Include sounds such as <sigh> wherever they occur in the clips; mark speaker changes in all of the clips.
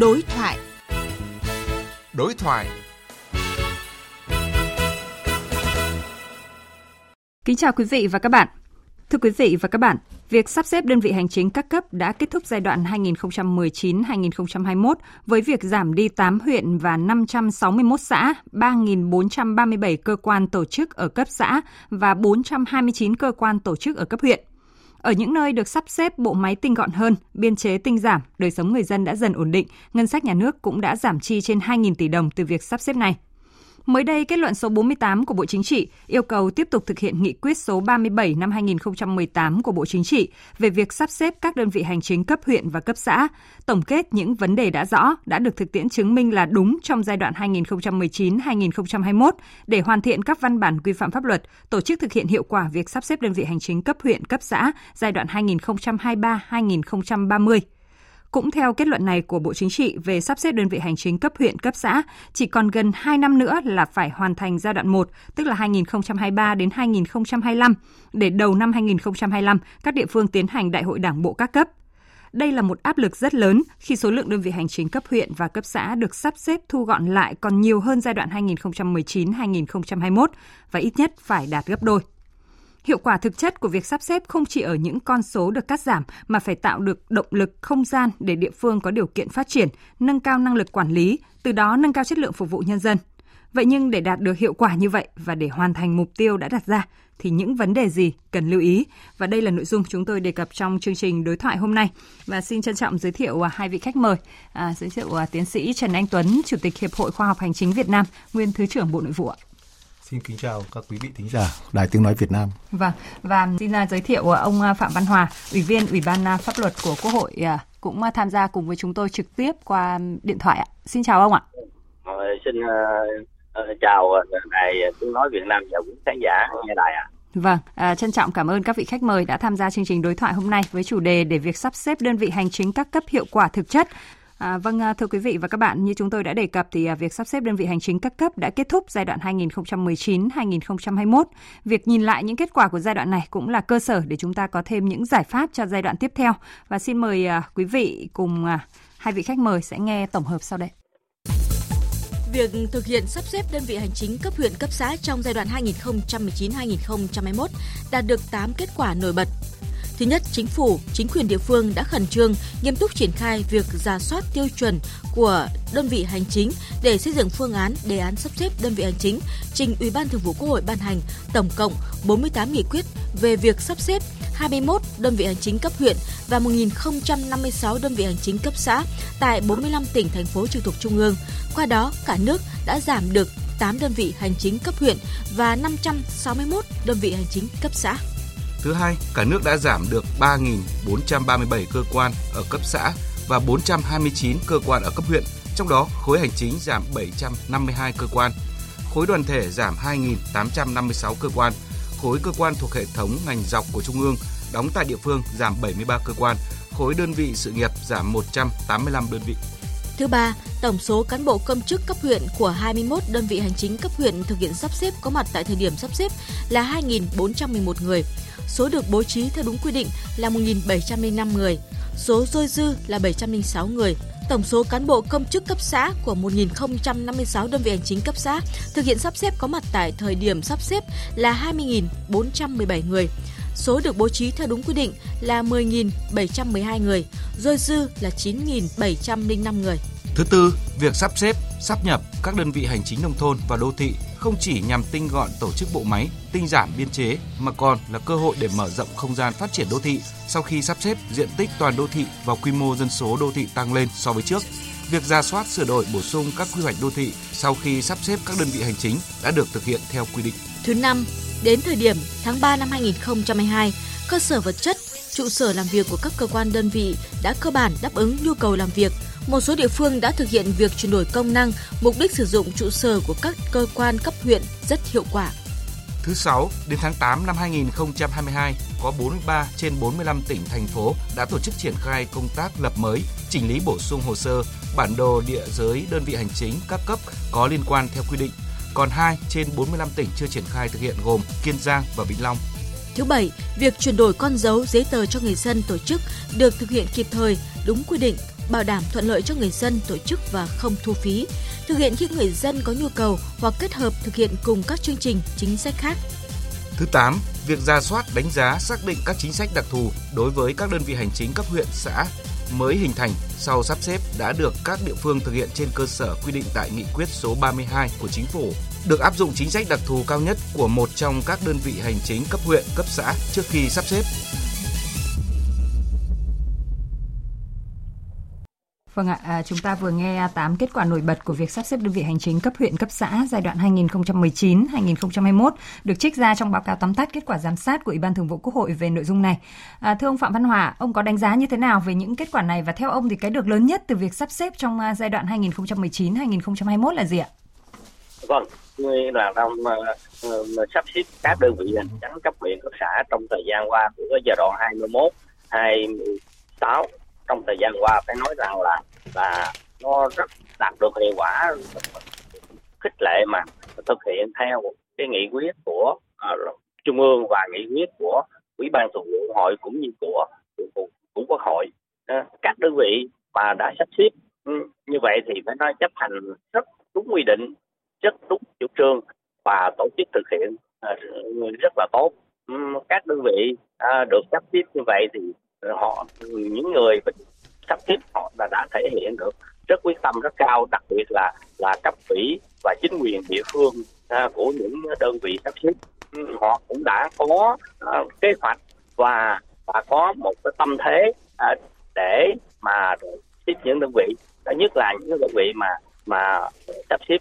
Speaker 1: Đối thoại.
Speaker 2: Đối thoại.
Speaker 3: Kính chào quý vị và các bạn. Thưa quý vị và các bạn, việc sắp xếp đơn vị hành chính các cấp đã kết thúc giai đoạn 2019-2021 với việc giảm đi 8 huyện và 561 xã, 3.437 cơ quan tổ chức ở cấp xã và 429 cơ quan tổ chức ở cấp huyện. Ở những nơi được sắp xếp bộ máy tinh gọn hơn, biên chế tinh giảm, đời sống người dân đã dần ổn định, ngân sách nhà nước cũng đã giảm chi trên 2.000 tỷ đồng từ việc sắp xếp này. Mới đây, kết luận số 48 của Bộ Chính trị yêu cầu tiếp tục thực hiện nghị quyết số 37 năm 2018 của Bộ Chính trị về việc sắp xếp các đơn vị hành chính cấp huyện và cấp xã, tổng kết những vấn đề đã rõ, đã được thực tiễn chứng minh là đúng trong giai đoạn 2019-2021 để hoàn thiện các văn bản quy phạm pháp luật, tổ chức thực hiện hiệu quả việc sắp xếp đơn vị hành chính cấp huyện, cấp xã giai đoạn 2023-2030. Cũng theo kết luận này của Bộ Chính trị về sắp xếp đơn vị hành chính cấp huyện, cấp xã, chỉ còn gần 2 năm nữa là phải hoàn thành giai đoạn 1, tức là 2023 đến 2025, để đầu năm 2025 các địa phương tiến hành đại hội đảng bộ các cấp. Đây là một áp lực rất lớn khi số lượng đơn vị hành chính cấp huyện và cấp xã được sắp xếp thu gọn lại còn nhiều hơn giai đoạn 2019-2021 và ít nhất phải đạt gấp đôi. Hiệu quả thực chất của việc sắp xếp không chỉ ở những con số được cắt giảm mà phải tạo được động lực không gian để địa phương có điều kiện phát triển, nâng cao năng lực quản lý, từ đó nâng cao chất lượng phục vụ nhân dân. Vậy nhưng để đạt được hiệu quả như vậy và để hoàn thành mục tiêu đã đặt ra thì những vấn đề gì cần lưu ý và đây là nội dung chúng tôi đề cập trong chương trình đối thoại hôm nay và xin trân trọng giới thiệu à, hai vị khách mời à, giới thiệu à, tiến sĩ Trần Anh Tuấn chủ tịch hiệp hội khoa học hành chính Việt Nam nguyên thứ trưởng Bộ Nội vụ ạ.
Speaker 4: Xin kính chào các quý vị thính giả Đài Tiếng Nói Việt Nam.
Speaker 3: Vâng, và xin giới thiệu ông Phạm Văn Hòa, Ủy viên Ủy ban Pháp luật của Quốc hội cũng tham gia cùng với chúng tôi trực tiếp qua điện thoại ạ. Xin chào ông ạ.
Speaker 5: Xin uh, chào Đài Tiếng Nói Việt Nam và quý khán giả nghe đài ạ.
Speaker 3: Vâng, à, trân trọng cảm ơn các vị khách mời đã tham gia chương trình đối thoại hôm nay với chủ đề để việc sắp xếp đơn vị hành chính các cấp hiệu quả thực chất À, vâng, à, thưa quý vị và các bạn, như chúng tôi đã đề cập thì à, việc sắp xếp đơn vị hành chính các cấp đã kết thúc giai đoạn 2019-2021. Việc nhìn lại những kết quả của giai đoạn này cũng là cơ sở để chúng ta có thêm những giải pháp cho giai đoạn tiếp theo. Và xin mời à, quý vị cùng hai vị khách mời sẽ nghe tổng hợp sau đây.
Speaker 1: Việc thực hiện sắp xếp đơn vị hành chính cấp huyện cấp xã trong giai đoạn 2019-2021 đạt được 8 kết quả nổi bật Thứ nhất, chính phủ, chính quyền địa phương đã khẩn trương, nghiêm túc triển khai việc ra soát tiêu chuẩn của đơn vị hành chính để xây dựng phương án, đề án sắp xếp đơn vị hành chính, trình Ủy ban Thường vụ Quốc hội ban hành tổng cộng 48 nghị quyết về việc sắp xếp 21 đơn vị hành chính cấp huyện và 1.056 đơn vị hành chính cấp xã tại 45 tỉnh, thành phố trực thuộc Trung ương. Qua đó, cả nước đã giảm được 8 đơn vị hành chính cấp huyện và 561 đơn vị hành chính cấp xã.
Speaker 2: Thứ hai, cả nước đã giảm được 3.437 cơ quan ở cấp xã và 429 cơ quan ở cấp huyện, trong đó khối hành chính giảm 752 cơ quan, khối đoàn thể giảm 2.856 cơ quan, khối cơ quan thuộc hệ thống ngành dọc của Trung ương đóng tại địa phương giảm 73 cơ quan, khối đơn vị sự nghiệp giảm 185 đơn vị.
Speaker 1: Thứ ba, tổng số cán bộ công chức cấp huyện của 21 đơn vị hành chính cấp huyện thực hiện sắp xếp có mặt tại thời điểm sắp xếp là 2.411 người, số được bố trí theo đúng quy định là 1.705 người, số dôi dư là 706 người. Tổng số cán bộ công chức cấp xã của 1.056 đơn vị hành chính cấp xã thực hiện sắp xếp có mặt tại thời điểm sắp xếp là 20.417 người. Số được bố trí theo đúng quy định là 10.712 người, dôi dư là 9.705 người.
Speaker 2: Thứ tư, việc sắp xếp, sắp nhập các đơn vị hành chính nông thôn và đô thị không chỉ nhằm tinh gọn tổ chức bộ máy, tinh giảm biên chế mà còn là cơ hội để mở rộng không gian phát triển đô thị sau khi sắp xếp diện tích toàn đô thị và quy mô dân số đô thị tăng lên so với trước. Việc ra soát sửa đổi bổ sung các quy hoạch đô thị sau khi sắp xếp các đơn vị hành chính đã được thực hiện theo quy định.
Speaker 1: Thứ năm, đến thời điểm tháng 3 năm 2022, cơ sở vật chất, trụ sở làm việc của các cơ quan đơn vị đã cơ bản đáp ứng nhu cầu làm việc một số địa phương đã thực hiện việc chuyển đổi công năng, mục đích sử dụng trụ sở của các cơ quan cấp huyện rất hiệu quả.
Speaker 2: Thứ sáu, đến tháng 8 năm 2022, có 43 trên 45 tỉnh, thành phố đã tổ chức triển khai công tác lập mới, chỉnh lý bổ sung hồ sơ, bản đồ địa giới đơn vị hành chính các cấp có liên quan theo quy định. Còn 2 trên 45 tỉnh chưa triển khai thực hiện gồm Kiên Giang và Vĩnh Long.
Speaker 1: Thứ bảy, việc chuyển đổi con dấu giấy tờ cho người dân tổ chức được thực hiện kịp thời, đúng quy định, bảo đảm thuận lợi cho người dân tổ chức và không thu phí. Thực hiện khi người dân có nhu cầu hoặc kết hợp thực hiện cùng các chương trình chính sách khác.
Speaker 2: Thứ 8, việc ra soát, đánh giá, xác định các chính sách đặc thù đối với các đơn vị hành chính cấp huyện, xã mới hình thành sau sắp xếp đã được các địa phương thực hiện trên cơ sở quy định tại nghị quyết số 32 của chính phủ được áp dụng chính sách đặc thù cao nhất của một trong các đơn vị hành chính cấp huyện, cấp xã trước khi sắp xếp.
Speaker 3: Vâng ạ, à, chúng ta vừa nghe 8 kết quả nổi bật của việc sắp xếp đơn vị hành chính cấp huyện cấp xã giai đoạn 2019-2021 được trích ra trong báo cáo tóm tắt kết quả giám sát của Ủy ban Thường vụ Quốc hội về nội dung này. À, thưa ông Phạm Văn Hòa, ông có đánh giá như thế nào về những kết quả này và theo ông thì cái được lớn nhất từ việc sắp xếp trong à, giai đoạn 2019-2021 là gì ạ?
Speaker 5: Vâng, như là trong uh, à, à, sắp xếp các đơn vị hành chính cấp huyện cấp xã trong thời gian qua của giai đoạn 21 26 trong thời gian qua phải nói rằng là và nó rất đạt được hiệu quả. Khích lệ mà thực hiện theo cái nghị quyết của uh, trung ương và nghị quyết của ủy ban thường vụ hội cũng như của của, của quốc hội. Uh, các đơn vị mà đã sắp xếp ừ, như vậy thì phải nói chấp hành rất đúng quy định rất đúng chủ trương và tổ chức thực hiện uh, rất là tốt. Um, các đơn vị uh, được sắp xếp như vậy thì họ những người sắp xếp họ đã, đã thể hiện được rất quyết tâm rất cao đặc biệt là là cấp ủy và chính quyền địa phương à, của những đơn vị sắp xếp ừ, họ cũng đã có à, kế hoạch và và có một cái tâm thế à, để mà xếp những đơn vị. Thứ nhất là những đơn vị mà mà sắp xếp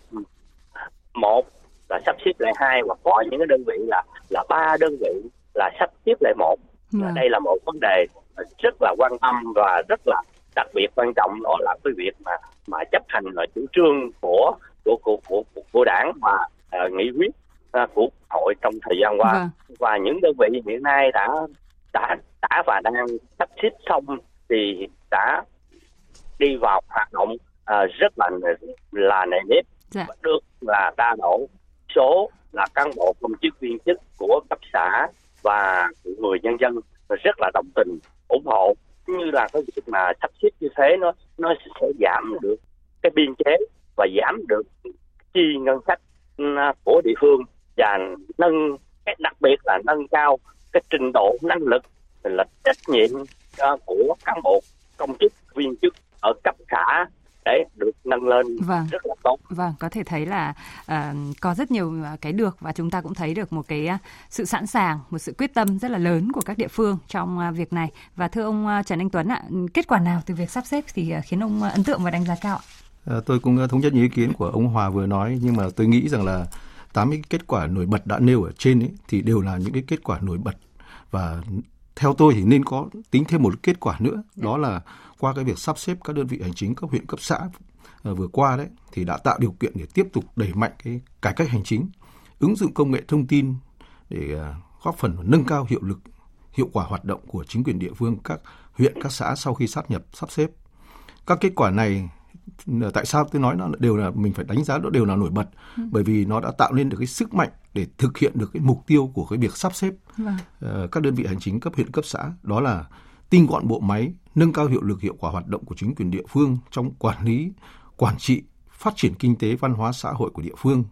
Speaker 5: một là sắp xếp lại hai hoặc có những cái đơn vị là là ba đơn vị là sắp xếp lại một. Yeah. đây là một vấn đề rất là quan tâm và rất là đặc biệt quan trọng đó là cái việc mà mà chấp hành là chủ trương của của của của, của, đảng và uh, nghị quyết uh, của hội trong thời gian qua vâng. và những đơn vị hiện nay đã đã đã và đang sắp xếp xong thì đã đi vào hoạt động uh, rất là là nề nếp dạ. được là đa độ số là cán bộ công chức viên chức của cấp xã và người nhân dân rất là đồng tình ủng hộ như là cái việc mà sắp xếp như thế, nó nó sẽ giảm được cái biên chế và giảm được chi ngân sách ừ, của địa phương và nâng đặc biệt là nâng cao cái trình độ năng lực là trách nhiệm à, của cán bộ, công chức, viên chức ở cấp xã để được nâng lên vâng. rất là tốt.
Speaker 3: Vâng, có thể thấy là uh, có rất nhiều cái được và chúng ta cũng thấy được một cái uh, sự sẵn sàng, một sự quyết tâm rất là lớn của các địa phương trong uh, việc này. Và thưa ông uh, Trần Anh Tuấn ạ, kết quả nào từ việc sắp xếp thì uh, khiến ông uh, ấn tượng và đánh giá cao ạ?
Speaker 4: À, tôi cũng thống nhất những ý kiến của ông Hòa vừa nói nhưng mà tôi nghĩ rằng là tám cái kết quả nổi bật đã nêu ở trên ấy, thì đều là những cái kết quả nổi bật và theo tôi thì nên có tính thêm một kết quả nữa đó là qua cái việc sắp xếp các đơn vị hành chính cấp huyện cấp xã uh, vừa qua đấy thì đã tạo điều kiện để tiếp tục đẩy mạnh cái cải cách hành chính ứng dụng công nghệ thông tin để uh, góp phần nâng cao hiệu lực hiệu quả hoạt động của chính quyền địa phương các huyện các xã sau khi sát nhập sắp xếp các kết quả này tại sao tôi nói nó đều là mình phải đánh giá nó đều là nổi bật ừ. bởi vì nó đã tạo nên được cái sức mạnh để thực hiện được cái mục tiêu của cái việc sắp xếp vâng. uh, các đơn vị hành chính cấp huyện cấp xã đó là tinh gọn bộ máy, nâng cao hiệu lực hiệu quả hoạt động của chính quyền địa phương trong quản lý, quản trị, phát triển kinh tế, văn hóa, xã hội của địa phương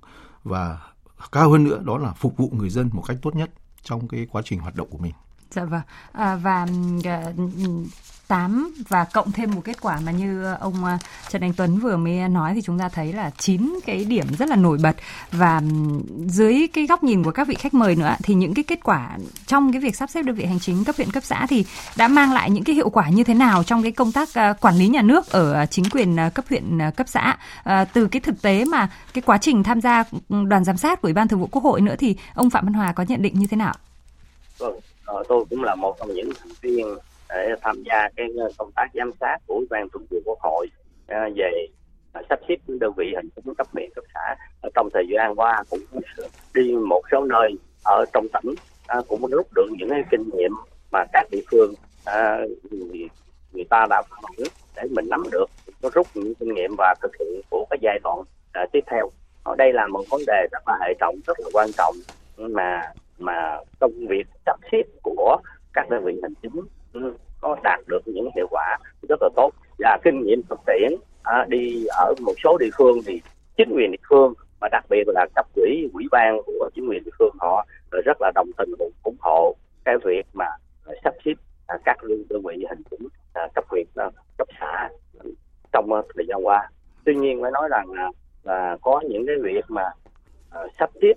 Speaker 4: và cao hơn nữa, đó là phục vụ người dân một cách tốt nhất trong cái quá trình hoạt động của mình.
Speaker 3: Dạ vâng. À, và ờ, à, 8 và cộng thêm một kết quả mà như ông ờ, Trần Anh Tuấn vừa mới nói thì chúng ta thấy là 9 cái điểm rất là nổi bật và dưới cái góc nhìn của các vị khách mời nữa thì những cái kết quả trong cái việc sắp xếp đơn vị hành chính cấp huyện cấp xã thì đã mang lại những cái hiệu quả như thế nào trong cái công tác ờ, quản lý nhà nước ở chính quyền cấp huyện cấp xã từ cái thực tế mà cái quá trình tham gia đoàn giám sát của Ủy ban Thường vụ Quốc hội nữa thì ông Phạm Văn Hòa có nhận định như thế nào?
Speaker 5: Vâng, ờ, tôi cũng là một trong những thành viên để tham gia cái ờ, công tác giám sát của ủy ban thường vụ quốc hội ờ, về ờ, sắp xếp đơn vị hành chính cấp huyện cấp xã. Trong thời gian qua cũng đi một số nơi ở trong tỉnh cũng rút được những cái kinh nghiệm mà các địa phương người, người ta đã phản để mình nắm được có rút những kinh nghiệm và thực hiện của cái giai đoạn tiếp theo. Ở đây là một vấn đề rất là hệ trọng rất là quan trọng mà mà công việc sắp xếp của các đơn vị hành chính có đạt được những hiệu quả rất là tốt. Và kinh nghiệm thực tiễn à, đi ở một số địa phương thì chính quyền địa phương mà đặc biệt là cấp quỹ ủy ban của chính quyền địa phương họ rất là đồng tình ủng hộ cái việc mà sắp xếp các đơn vị hành chính à, cấp huyện à, cấp xã trong à, thời gian qua. Tuy nhiên phải nói rằng là, là có những cái việc mà sắp xếp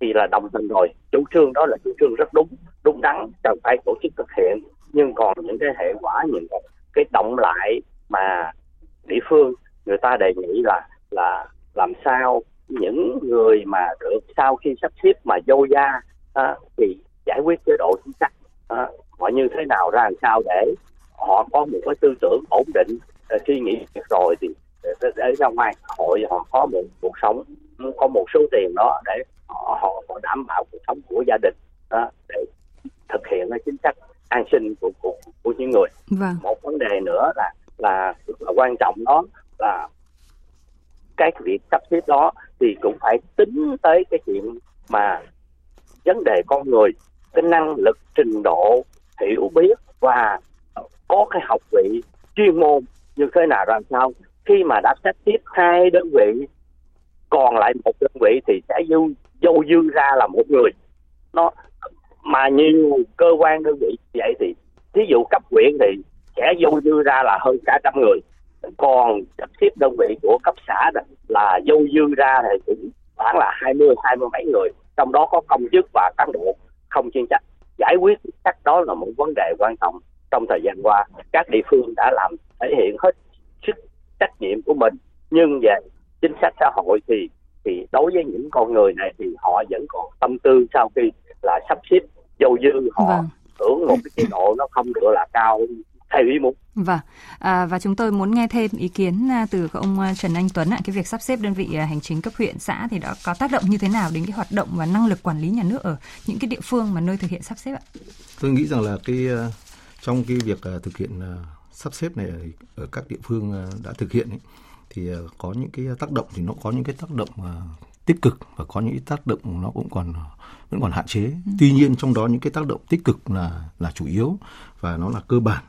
Speaker 5: thì là đồng tình rồi chủ trương đó là chủ trương rất đúng đúng đắn cần phải tổ chức thực hiện nhưng còn những cái hệ quả những cái động lại mà địa phương người ta đề nghị là là làm sao những người mà được sau khi sắp xếp mà vô gia à, thì giải quyết chế độ chính sách à, họ như thế nào ra làm sao để họ có một cái tư tưởng ổn định suy nghĩ rồi thì để, để ra ngoài hội họ có một cuộc sống có một số tiền đó để họ, họ, họ đảm bảo cuộc sống của gia đình à, để thực hiện cái chính sách an sinh của của, của những người vâng. một vấn đề nữa là là, là quan trọng đó là cái việc sắp xếp đó thì cũng phải tính tới cái chuyện mà vấn đề con người cái năng lực trình độ hiểu biết và có cái học vị chuyên môn như thế nào làm sao khi mà đã sắp xếp hai đơn vị còn lại một đơn vị thì sẽ dư dâu dư ra là một người. Nó, mà nhiều cơ quan đơn vị vậy thì, thí dụ cấp huyện thì sẽ dâu dư ra là hơn cả trăm người. Còn sắp xếp đơn vị của cấp xã là dâu dư ra thì cũng khoảng là hai mươi hai mươi mấy người. Trong đó có công chức và cán bộ không chuyên trách. Giải quyết chắc đó là một vấn đề quan trọng trong thời gian qua. Các địa phương đã làm, thể hiện hết sức trách nhiệm của mình. Nhưng về chính sách xã hội thì thì đối với những con người này thì họ vẫn còn tâm tư sau khi là sắp xếp dâu dư họ vâng. hưởng một cái chế độ nó không được là cao theo ý muốn.
Speaker 3: Vâng, à, và chúng tôi muốn nghe thêm ý kiến à, từ ông à, Trần Anh Tuấn ạ. Cái việc sắp xếp đơn vị à, hành chính cấp huyện xã thì đã có tác động như thế nào đến cái hoạt động và năng lực quản lý nhà nước ở những cái địa phương mà nơi thực hiện sắp xếp ạ?
Speaker 4: Tôi nghĩ rằng là cái trong cái việc thực hiện sắp xếp này ở các địa phương đã thực hiện ấy, thì có những cái tác động thì nó có những cái tác động tích cực và có những cái tác động nó cũng còn vẫn còn hạn chế. Ừ. Tuy nhiên trong đó những cái tác động tích cực là là chủ yếu và nó là cơ bản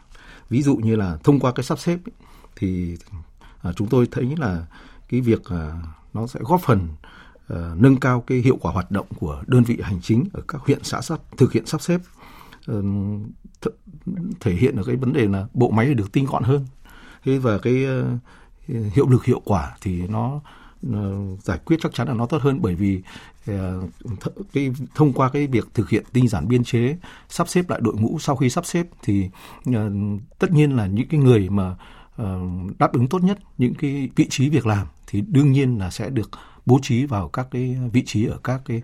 Speaker 4: ví dụ như là thông qua cái sắp xếp ấy, thì à, chúng tôi thấy là cái việc à, nó sẽ góp phần à, nâng cao cái hiệu quả hoạt động của đơn vị hành chính ở các huyện xã sắp thực hiện sắp xếp ờ, th- thể hiện ở cái vấn đề là bộ máy được tinh gọn hơn thế và cái hiệu lực hiệu quả thì nó ờ, giải quyết chắc chắn là nó tốt hơn bởi vì ờ, cái, thông qua cái việc thực hiện tinh giản biên chế, sắp xếp lại đội ngũ sau khi sắp xếp thì ờ, tất nhiên là những cái người mà đáp ứng tốt nhất những cái vị trí việc làm thì đương nhiên là sẽ được bố trí vào các cái vị trí ở các cái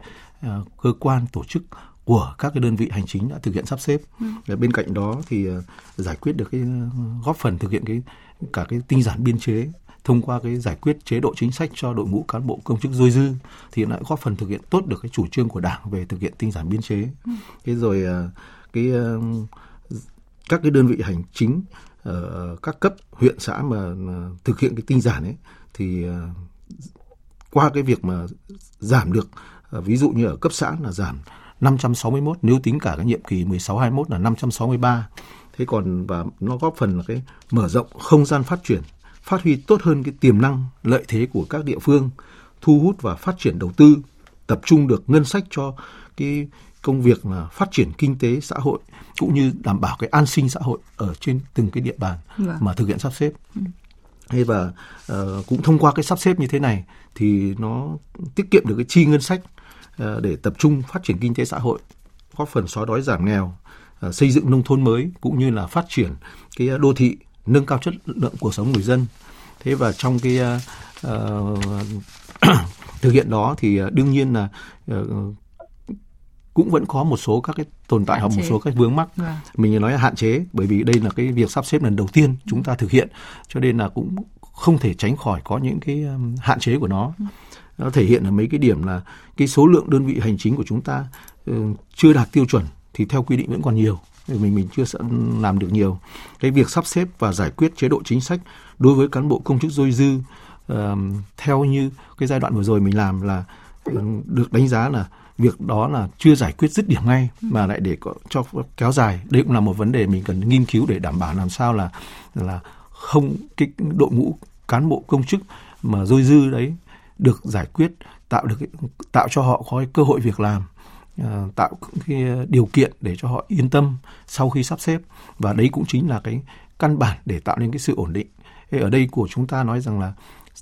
Speaker 4: cơ quan tổ chức của các cái đơn vị hành chính đã thực hiện sắp xếp. Ừ. Bên cạnh đó thì uh, giải quyết được cái góp phần thực hiện cái cả cái tinh giản biên chế thông qua cái giải quyết chế độ chính sách cho đội ngũ cán bộ công chức dôi dư thì lại góp phần thực hiện tốt được cái chủ trương của đảng về thực hiện tinh giản biên chế ừ. thế rồi à, cái các cái đơn vị hành chính ở các cấp huyện xã mà thực hiện cái tinh giản ấy thì qua cái việc mà giảm được ví dụ như ở cấp xã là giảm 561 nếu tính cả cái nhiệm kỳ 16 21 là 563 thế còn và nó góp phần là cái mở rộng không gian phát triển phát huy tốt hơn cái tiềm năng lợi thế của các địa phương, thu hút và phát triển đầu tư, tập trung được ngân sách cho cái công việc là phát triển kinh tế xã hội cũng như đảm bảo cái an sinh xã hội ở trên từng cái địa bàn vâng. mà thực hiện sắp xếp. Ừ. Thế và uh, cũng thông qua cái sắp xếp như thế này thì nó tiết kiệm được cái chi ngân sách để tập trung phát triển kinh tế xã hội, góp phần xóa đói giảm nghèo, uh, xây dựng nông thôn mới cũng như là phát triển cái đô thị nâng cao chất lượng cuộc sống người dân thế và trong cái uh, <coughs> thực hiện đó thì đương nhiên là uh, cũng vẫn có một số các cái tồn tại hoặc một số các vướng mắc. Vâng. mình nói là hạn chế bởi vì đây là cái việc sắp xếp lần đầu tiên chúng ta thực hiện cho nên là cũng không thể tránh khỏi có những cái hạn chế của nó nó thể hiện ở mấy cái điểm là cái số lượng đơn vị hành chính của chúng ta ừ, chưa đạt tiêu chuẩn thì theo quy định vẫn còn nhiều mình mình chưa làm được nhiều. Cái việc sắp xếp và giải quyết chế độ chính sách đối với cán bộ công chức dôi dư uh, theo như cái giai đoạn vừa rồi mình làm là ừ, được đánh giá là việc đó là chưa giải quyết dứt điểm ngay mà lại để có, cho kéo dài. Đây cũng là một vấn đề mình cần nghiên cứu để đảm bảo làm sao là là không cái đội ngũ cán bộ công chức mà dôi dư đấy được giải quyết, tạo được tạo cho họ có cơ hội việc làm ờ, tạo cái điều kiện để cho họ yên tâm sau khi sắp xếp. Và đấy cũng chính là cái căn bản để tạo nên cái sự ổn định. Ở đây của chúng ta nói rằng là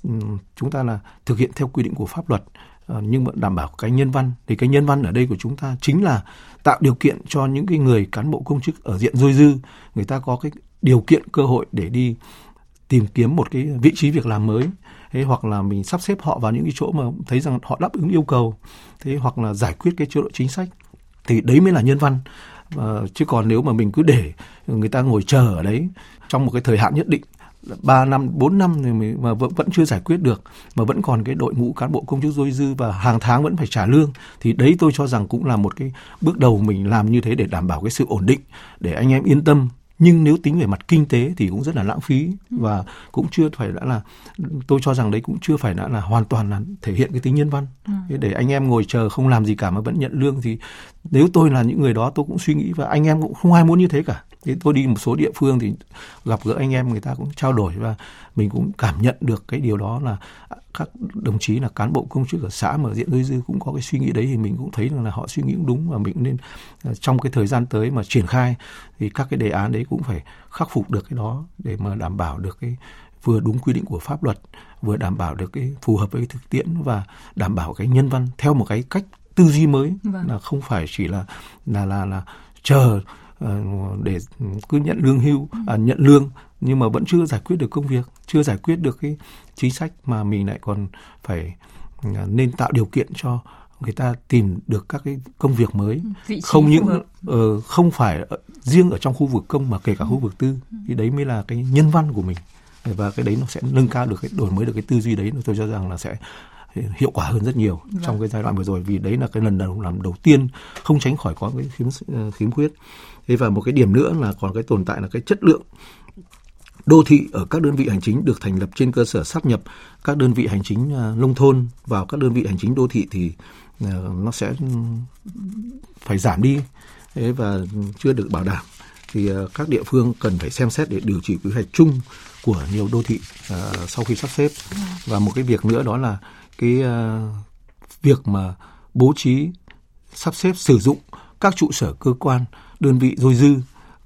Speaker 4: ừ, chúng ta là thực hiện theo quy định của pháp luật ờ, nhưng mà đảm bảo cái nhân văn. Thì cái nhân văn ở đây của chúng ta chính là tạo điều kiện cho những cái người cán bộ công chức ở diện dôi dư, người ta có cái điều kiện, cơ hội để đi tìm kiếm một cái vị trí việc làm mới thế hoặc là mình sắp xếp họ vào những cái chỗ mà thấy rằng họ đáp ứng yêu cầu. Thế hoặc là giải quyết cái chế độ chính sách. Thì đấy mới là nhân văn. À, chứ còn nếu mà mình cứ để người ta ngồi chờ ở đấy trong một cái thời hạn nhất định 3 năm, 4 năm thì mà vẫn, vẫn chưa giải quyết được mà vẫn còn cái đội ngũ cán bộ công chức dôi dư và hàng tháng vẫn phải trả lương thì đấy tôi cho rằng cũng là một cái bước đầu mình làm như thế để đảm bảo cái sự ổn định để anh em yên tâm nhưng nếu tính về mặt kinh tế thì cũng rất là lãng phí và cũng chưa phải đã là tôi cho rằng đấy cũng chưa phải đã là hoàn toàn là thể hiện cái tính nhân văn ừ. để anh em ngồi chờ không làm gì cả mà vẫn nhận lương thì nếu tôi là những người đó tôi cũng suy nghĩ và anh em cũng không ai muốn như thế cả thế tôi đi một số địa phương thì gặp gỡ anh em người ta cũng trao đổi và mình cũng cảm nhận được cái điều đó là các đồng chí là cán bộ công chức ở xã mà diện dôi dư cũng có cái suy nghĩ đấy thì mình cũng thấy rằng là họ suy nghĩ cũng đúng và mình nên ờ, trong cái thời gian tới mà triển khai thì các cái đề án đấy cũng phải khắc phục được cái đó để mà đảm bảo được cái vừa đúng quy định của pháp luật vừa đảm bảo được cái phù hợp với thực tiễn và đảm bảo cái nhân văn theo một cái cách tư duy mới vâng. là không phải chỉ là là là là chờ để cứ nhận lương hưu à, nhận lương nhưng mà vẫn chưa giải quyết được công việc chưa giải quyết được cái chính sách mà mình lại còn phải à, nên tạo điều kiện cho người ta tìm được các cái công việc mới. Không những uh, không phải riêng ở trong khu vực công mà kể cả khu vực tư. Thì đấy mới là cái nhân văn của mình. Và cái đấy nó sẽ nâng cao được cái đổi mới được cái tư duy đấy tôi cho rằng là sẽ hiệu quả hơn rất nhiều vâng. trong cái giai đoạn vừa rồi. Vì đấy là cái lần đầu làm đầu tiên không tránh khỏi có cái khiếm khiếm khuyết thế và một cái điểm nữa là còn cái tồn tại là cái chất lượng. Đô thị ở các đơn vị hành chính được thành lập trên cơ sở sát nhập các đơn vị hành chính à, nông thôn vào các đơn vị hành chính đô thị thì à, nó sẽ ừ, phải giảm đi. Thế và chưa được bảo đảm thì à, các địa phương cần phải xem xét để điều chỉnh quy hoạch chung của nhiều đô thị sau khi sắp xếp. Và một cái việc nữa đó là cái việc mà bố trí, sắp xếp sử dụng các trụ sở cơ quan đơn vị dôi dư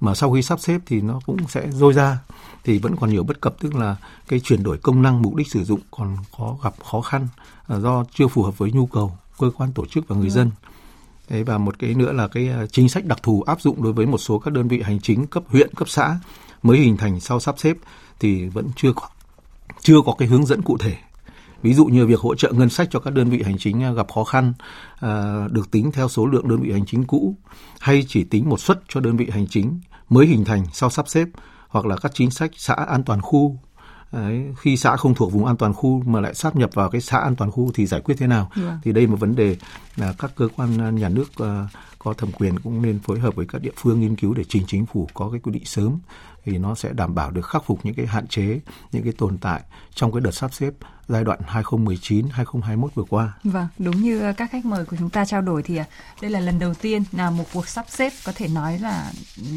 Speaker 4: mà sau khi sắp xếp thì nó cũng sẽ dôi ra. Thì vẫn còn nhiều bất cập tức là cái chuyển đổi công năng mục đích sử dụng còn có gặp khó khăn à, do chưa phù hợp với nhu cầu cơ quan tổ chức và người dân. Đấy, và một cái nữa là cái à, chính sách đặc thù áp dụng đối với một số các đơn vị hành chính cấp huyện, cấp xã mới hình thành sau sắp xếp thì vẫn chưa có chưa có cái hướng dẫn cụ thể ví dụ như việc hỗ trợ ngân sách cho các đơn vị hành chính à, gặp khó khăn à, được tính theo số lượng đơn vị hành chính cũ hay chỉ tính một suất cho đơn vị hành chính mới hình thành sau sắp xếp hoặc là các chính sách xã an toàn khu Đấy, khi xã không thuộc vùng an toàn khu mà lại sáp nhập vào cái xã an toàn khu thì giải quyết thế nào? Yeah. Dạ. Thì đây một vấn đề là các cơ quan nhà nước có thẩm quyền cũng nên phối hợp với các địa phương nghiên cứu để trình chính phủ có cái quy định sớm thì nó sẽ đảm bảo được khắc phục những cái hạn chế, những cái tồn tại trong cái đợt sắp xếp giai đoạn 2019-2021 vừa qua.
Speaker 3: Vâng, đúng như các khách mời của chúng ta trao đổi thì à, đây là lần đầu tiên là một cuộc sắp xếp có thể nói là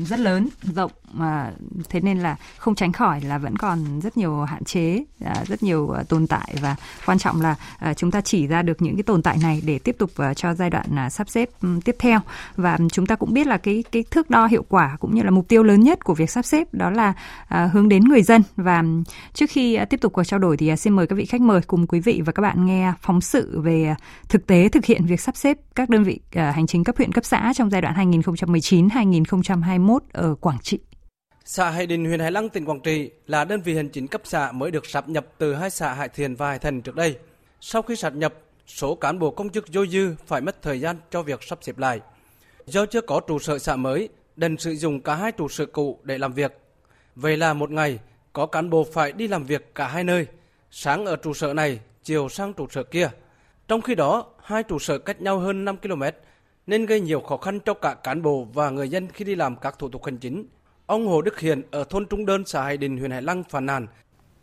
Speaker 3: rất lớn, rộng mà thế nên là không tránh khỏi là vẫn còn rất nhiều hạn chế, à, rất nhiều à, tồn tại và quan trọng là chúng ta chỉ ra được những cái tồn tại này để tiếp tục cho giai đoạn sắp xếp tiếp theo và chúng ta cũng biết là cái cái thước đo hiệu quả cũng như là mục tiêu lớn nhất của việc sắp xếp đó là à, hướng đến người dân và trước khi à, tiếp tục cuộc trao đổi thì à, xin mời các vị khách mời cùng quý vị và các bạn nghe phóng sự về thực tế thực hiện việc sắp xếp các đơn vị à, hành chính cấp huyện cấp xã trong giai đoạn 2019-2021 ở Quảng Trị.
Speaker 6: Xã Hải Đình, huyện Hải Lăng, tỉnh Quảng Trị là đơn vị hành chính cấp xã mới được sáp nhập từ hai xã Hải Thiền và Hải Thành trước đây. Sau khi sáp nhập, số cán bộ công chức dôi dư phải mất thời gian cho việc sắp xếp lại. Do chưa có trụ sở xã mới, đành sử dụng cả hai trụ sở cũ để làm việc. Vậy là một ngày, có cán bộ phải đi làm việc cả hai nơi – sáng ở trụ sở này, chiều sang trụ sở kia. Trong khi đó, hai trụ sở cách nhau hơn 5 km nên gây nhiều khó khăn cho cả cán bộ và người dân khi đi làm các thủ tục hành chính. Ông Hồ Đức Hiền ở thôn Trung Đơn, xã Hải Đình, huyện Hải Lăng phàn nàn.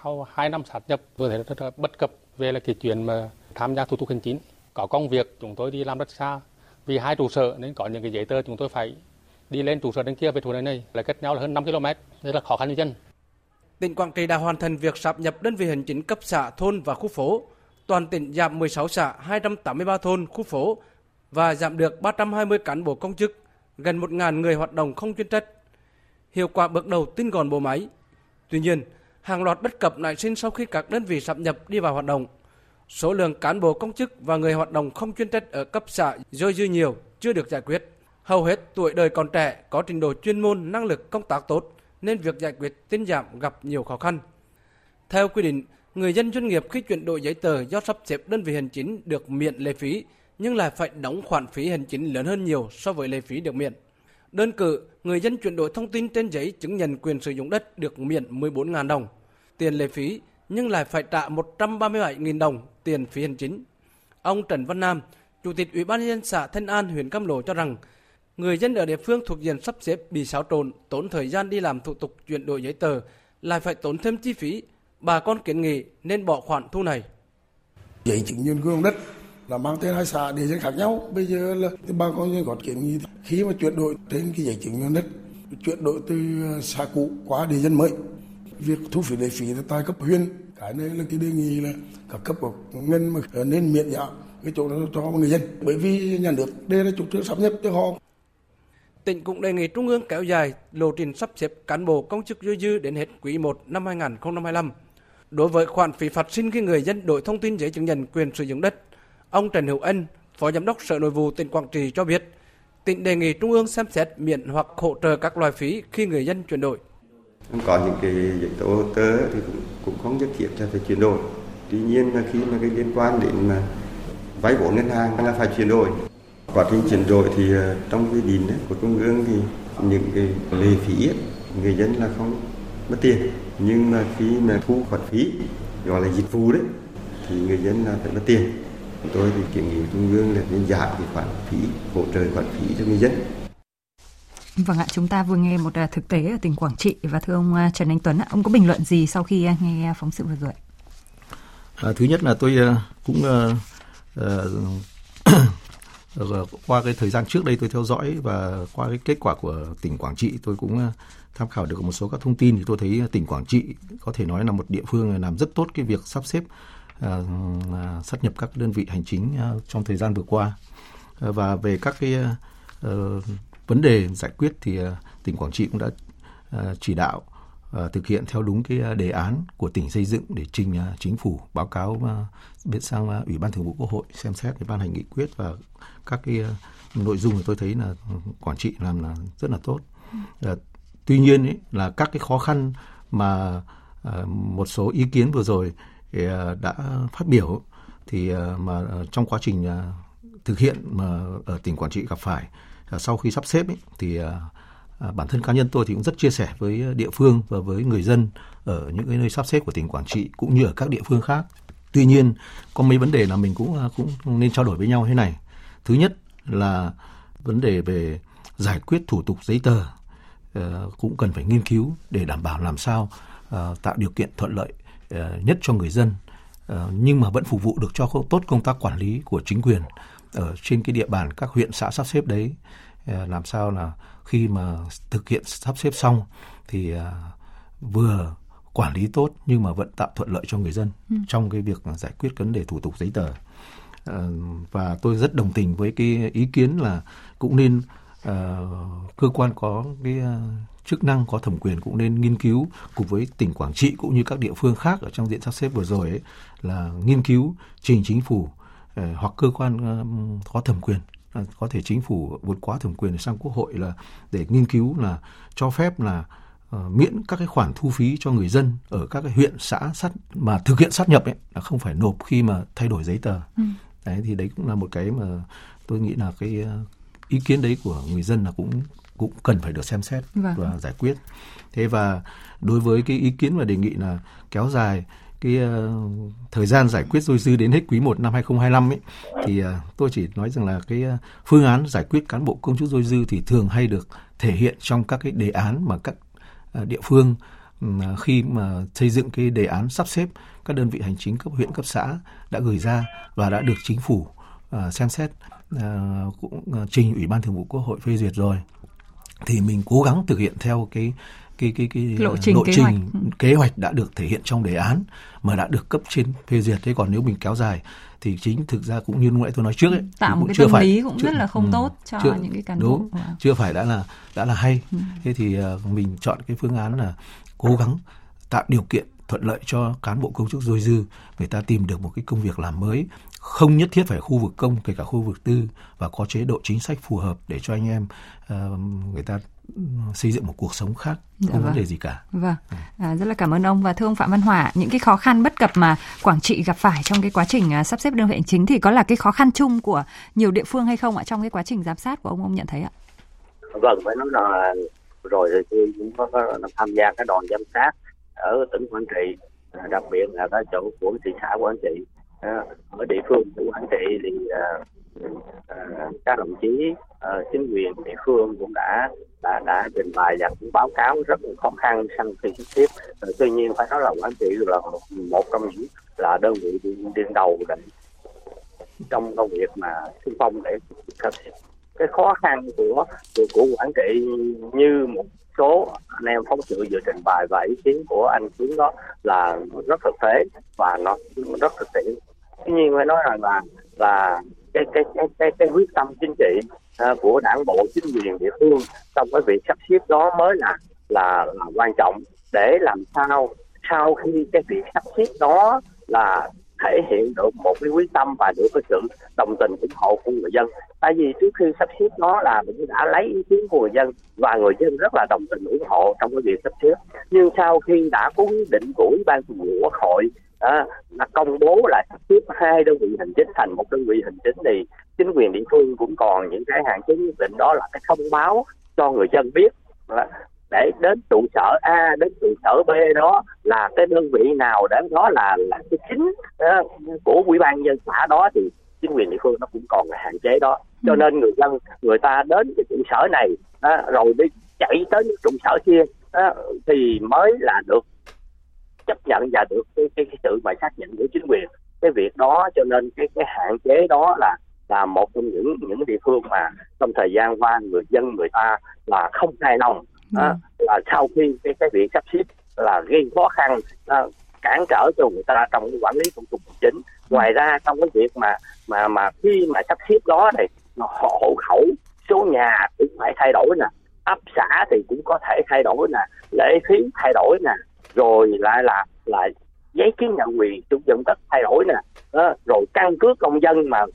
Speaker 7: Sau 2 năm sát nhập, tôi thấy rất là bất cập về là cái chuyện mà tham gia thủ tục hành chính. Có công việc chúng tôi đi làm rất xa, Vì hai trụ sở nên có những cái giấy tờ chúng tôi phải đi lên trụ sở bên kia về thủ này này là cách nhau là hơn 5 km, rất là khó khăn cho dân.
Speaker 6: Tỉnh Quảng Trị đã hoàn thành việc sáp nhập đơn vị hành chính cấp xã, thôn và khu phố. Toàn tỉnh giảm 16 xã, 283 thôn, khu phố và giảm được 320 cán bộ công chức, gần 1.000 người hoạt động không chuyên trách. Hiệu quả bước đầu tinh gọn bộ máy. Tuy nhiên, hàng loạt bất cập nảy sinh sau khi các đơn vị sáp nhập đi vào hoạt động. Số lượng cán bộ công chức và người hoạt động không chuyên trách ở cấp xã dôi dư nhiều, chưa được giải quyết. Hầu hết tuổi đời còn trẻ, có trình độ chuyên môn, năng lực công tác tốt, nên việc giải quyết tinh giảm gặp nhiều khó khăn. Theo quy định, người dân doanh nghiệp khi chuyển đổi giấy tờ do sắp xếp đơn vị hành chính được miễn lệ phí nhưng lại phải đóng khoản phí hành chính lớn hơn nhiều so với lệ phí được miễn. Đơn cử, người dân chuyển đổi thông tin trên giấy chứng nhận quyền sử dụng đất được miễn 14.000 đồng tiền lệ phí nhưng lại phải trả 137.000 đồng tiền phí hành chính. Ông Trần Văn Nam, Chủ tịch Ủy ban nhân dân xã Thanh An, huyện Cam Lộ cho rằng người dân ở địa phương thuộc diện sắp xếp bị xáo trộn, tốn thời gian đi làm thủ tục chuyển đổi giấy tờ, lại phải tốn thêm chi phí. Bà con kiến nghị nên bỏ khoản thu này.
Speaker 8: Giấy chứng nhận quyền đất là mang tên hai xã địa danh khác nhau. Bây giờ là bà con dân có kiến nghị khi mà chuyển đổi trên cái giấy chứng nhận đất, chuyển đổi từ ờ, xã cũ qua địa danh mới, việc thu phí lệ phí tại cấp huyện cái này là cái đề nghị là các cấp của ngân mà ờ, nên miễn giảm cái chỗ đó cho người dân bởi vì nhà nước đây là chủ trương sắp nhập cho họ
Speaker 6: Tỉnh cũng đề nghị Trung ương kéo dài lộ trình sắp xếp cán bộ công chức dư dư đến hết quý 1 năm 2025. Đối với khoản phí phạt sinh khi người dân đổi thông tin giấy chứng nhận quyền sử dụng đất, ông Trần Hữu Ân, Phó Giám đốc Sở Nội vụ tỉnh Quảng Trị cho biết, tỉnh đề nghị Trung ương xem xét miễn hoặc hỗ trợ các loại phí khi người dân chuyển đổi.
Speaker 9: Có những cái giấy tờ tớ thì cũng, cũng không nhất thiết cho phải chuyển đổi. Tuy nhiên là khi mà cái liên quan đến mà vay vốn ngân hàng là phải chuyển đổi quá trình chuyển đổi thì ờ, trong quy định của trung ương thì những cái lệ phí người dân là không mất tiền. Nhưng mà khi mà thu khoản phí gọi là dịch vụ đấy thì người dân là phải mất tiền. Chúng tôi thì kiến nghị trung ương là nên giảm cái khoản phí hỗ trợ khoản phí cho người dân.
Speaker 3: Vâng ạ, chúng ta vừa nghe một à, thực tế ở tỉnh Quảng Trị và thưa ông à, Trần Anh Tuấn, ông có bình luận gì sau khi nghe phóng sự vừa rồi?
Speaker 4: À, thứ nhất là tôi cũng uh, uh, qua cái thời gian trước đây tôi theo dõi và qua cái kết quả của tỉnh Quảng Trị tôi cũng ờ, tham khảo được một số các thông tin thì tôi thấy tỉnh Quảng Trị có thể nói là một địa phương làm rất tốt cái việc sắp xếp ờ, ờ, uh, sát nhập các đơn vị hành chính uh, trong thời gian vừa qua. Uh, và về các cái uh, vấn đề giải quyết thì uh, tỉnh Quảng Trị cũng đã uh, chỉ đạo uh, thực hiện theo đúng cái đề án của tỉnh xây dựng để trình uh, chính phủ báo cáo uh, bên sang uh, ủy ban thường vụ quốc hội xem xét để ban hành nghị quyết và các cái ờ, nội dung mà tôi thấy là quản Trị làm là rất là tốt. Ờ, tuy nhiên ấy, là các cái khó khăn mà ờ, một số ý kiến vừa rồi thì, đã phát biểu thì mà trong quá trình thực hiện mà ở tỉnh quản Trị gặp phải sau khi sắp xếp ấy, thì à, bản thân cá nhân tôi thì cũng rất chia sẻ với địa phương và với người dân ở những cái nơi sắp xếp của tỉnh quản Trị cũng như ở các địa phương khác. Tuy nhiên có mấy vấn đề là mình cũng cũng nên trao đổi với nhau thế này. Thứ nhất là vấn đề về giải quyết thủ tục giấy tờ uh, cũng cần phải nghiên cứu để đảm bảo làm sao uh, tạo điều kiện thuận lợi uh, nhất cho người dân. Nhưng mà vẫn phục vụ được cho tốt công tác quản lý của chính quyền ở trên cái địa bàn các huyện xã sắp xếp đấy. Ờ, làm sao là khi mà thực hiện sắp xếp xong thì ờ, vừa quản lý tốt nhưng mà vẫn tạo thuận lợi cho người dân ừ. trong cái việc giải quyết vấn đề thủ tục giấy tờ. ờ, Ờ, và tôi rất đồng tình với cái ý kiến là cũng nên ờ, cơ quan có cái ờ, chức năng có thẩm quyền cũng nên nghiên cứu cùng với tỉnh Quảng Trị cũng như các địa phương khác ở trong diện sắp xếp vừa rồi ấy, là nghiên cứu trình chính phủ hoặc cơ quan có thẩm quyền có thể chính phủ vượt quá thẩm quyền sang quốc hội là để nghiên cứu là cho phép là uh, miễn các cái khoản thu phí cho người dân ở các cái huyện xã sát mà thực hiện sát nhập ấy là không phải nộp khi mà thay đổi giấy tờ. Ừ. Đấy thì đấy cũng là một cái mà tôi nghĩ là cái ý kiến đấy của người dân là cũng cũng cần phải được xem xét vâng. và giải quyết. Thế và đối với cái ý kiến và đề nghị là kéo dài cái uh, thời gian giải quyết dôi dư đến hết quý 1 năm 2025 ấy thì uh, tôi chỉ nói rằng là cái uh, phương án giải quyết cán bộ công chức dôi dư thì thường hay được thể hiện trong các cái đề án mà các uh, địa phương khi mà xây dựng cái đề án sắp xếp các đơn vị hành chính cấp huyện cấp xã đã gửi ra và đã được chính phủ uh, xem xét uh, cũng trình ủy ban thường vụ quốc hội phê duyệt rồi thì mình cố gắng thực hiện theo cái cái cái cái
Speaker 3: lộ trình,
Speaker 4: lộ
Speaker 3: kế,
Speaker 4: trình
Speaker 3: hoạch.
Speaker 4: kế hoạch đã được thể hiện trong đề án mà đã được cấp trên phê duyệt thế còn nếu mình kéo dài thì chính thực ra cũng như lúc nãy tôi nói trước ấy
Speaker 3: tạo một cái
Speaker 4: chưa
Speaker 3: tâm
Speaker 4: phải,
Speaker 3: lý cũng
Speaker 4: chưa,
Speaker 3: rất là không ừ, tốt cho
Speaker 4: chưa,
Speaker 3: những cái cán
Speaker 4: đúng,
Speaker 3: bộ wow.
Speaker 4: chưa phải đã là đã là hay ừ. thế thì uh, mình chọn cái phương án là cố gắng tạo điều kiện thuận lợi cho cán bộ công chức dôi dư người ta tìm được một cái công việc làm mới không nhất thiết phải khu vực công kể cả khu vực tư và có chế độ chính sách phù hợp để cho anh em uh, người ta xây dựng một cuộc sống khác không dạ, vấn vâng. đề gì cả.
Speaker 3: Vâng, à, rất là cảm ơn ông và thưa ông Phạm Văn Hòa, những cái khó khăn bất cập mà Quảng Trị gặp phải trong cái quá trình uh, sắp xếp đơn vị hành chính thì có là cái khó khăn chung của nhiều địa phương hay không ạ trong cái quá trình giám sát của ông ông nhận thấy ạ?
Speaker 5: Vâng, phải nói là rồi thì tôi cũng có, có tham gia cái đoàn giám sát ở tỉnh Quảng Trị, à, đặc biệt là cái chỗ của thị xã Quảng Trị. À, ở địa phương của Quảng Trị thì uh, các đồng chí uh, chính quyền địa phương cũng đã đã đã trình bày và cũng báo cáo rất khó khăn sang khi trực tiếp ờ, tuy nhiên phải nói là Quảng Trị là một, một trong những là đơn vị đi đầu để trong công việc mà xung phong để sắp xếp cái khó khăn của của, của quản Trị như một số anh em phóng sự vừa trình bày và ý kiến của anh Tiến đó là rất thực tế và nó rất thực tiễn. Tuy nhiên phải nói rằng là là cái cái cái cái, cái quyết tâm chính trị uh, của đảng bộ chính quyền địa phương trong cái việc sắp xếp đó mới là là, là quan trọng để làm sao sau khi cái việc sắp xếp đó là thể hiện được một cái quyết tâm và được cái sự đồng tình ủng hộ của người dân tại vì trước khi sắp xếp nó là cũng đã lấy ý kiến của người dân và người dân rất là đồng tình ủng hộ trong cái việc sắp xếp. Nhưng sau khi đã có quyết định của ủy ban thường vụ quốc hội à, là công bố là sắp xếp hai đơn vị hành chính thành một đơn vị hành chính thì chính quyền địa phương cũng còn những cái hạn chế nhất định đó là cái thông báo cho người dân biết để đến trụ sở A đến trụ sở B đó là cái đơn vị nào để đó là là cái chính uh, của ủy ban dân xã đó thì chính quyền địa phương nó cũng còn hạn chế đó cho nên người dân người ta đến cái trụ sở này uh, rồi đi chạy tới trụ sở kia uh, thì mới là được chấp nhận và được cái, cái, cái sự mà xác nhận của chính quyền. Cái việc đó cho nên cái cái hạn chế đó là là một trong những những địa phương mà trong thời gian qua người dân người ta là không hài lòng à, là sau khi cái cái việc sắp xếp là gây khó khăn à, cản trở cho người ta trong cái quản lý thủ tục hành chính. Ngoài ra trong cái việc mà mà mà khi mà sắp xếp đó thì hộ khẩu số nhà cũng phải thay đổi nè. Ấp xã thì cũng có thể thay đổi nè. Lệ phí thay đổi nè. Rồi lại là là giấy chứng nhận quyền sử dụng đất thay đổi nè. À, rồi căn cước công dân mà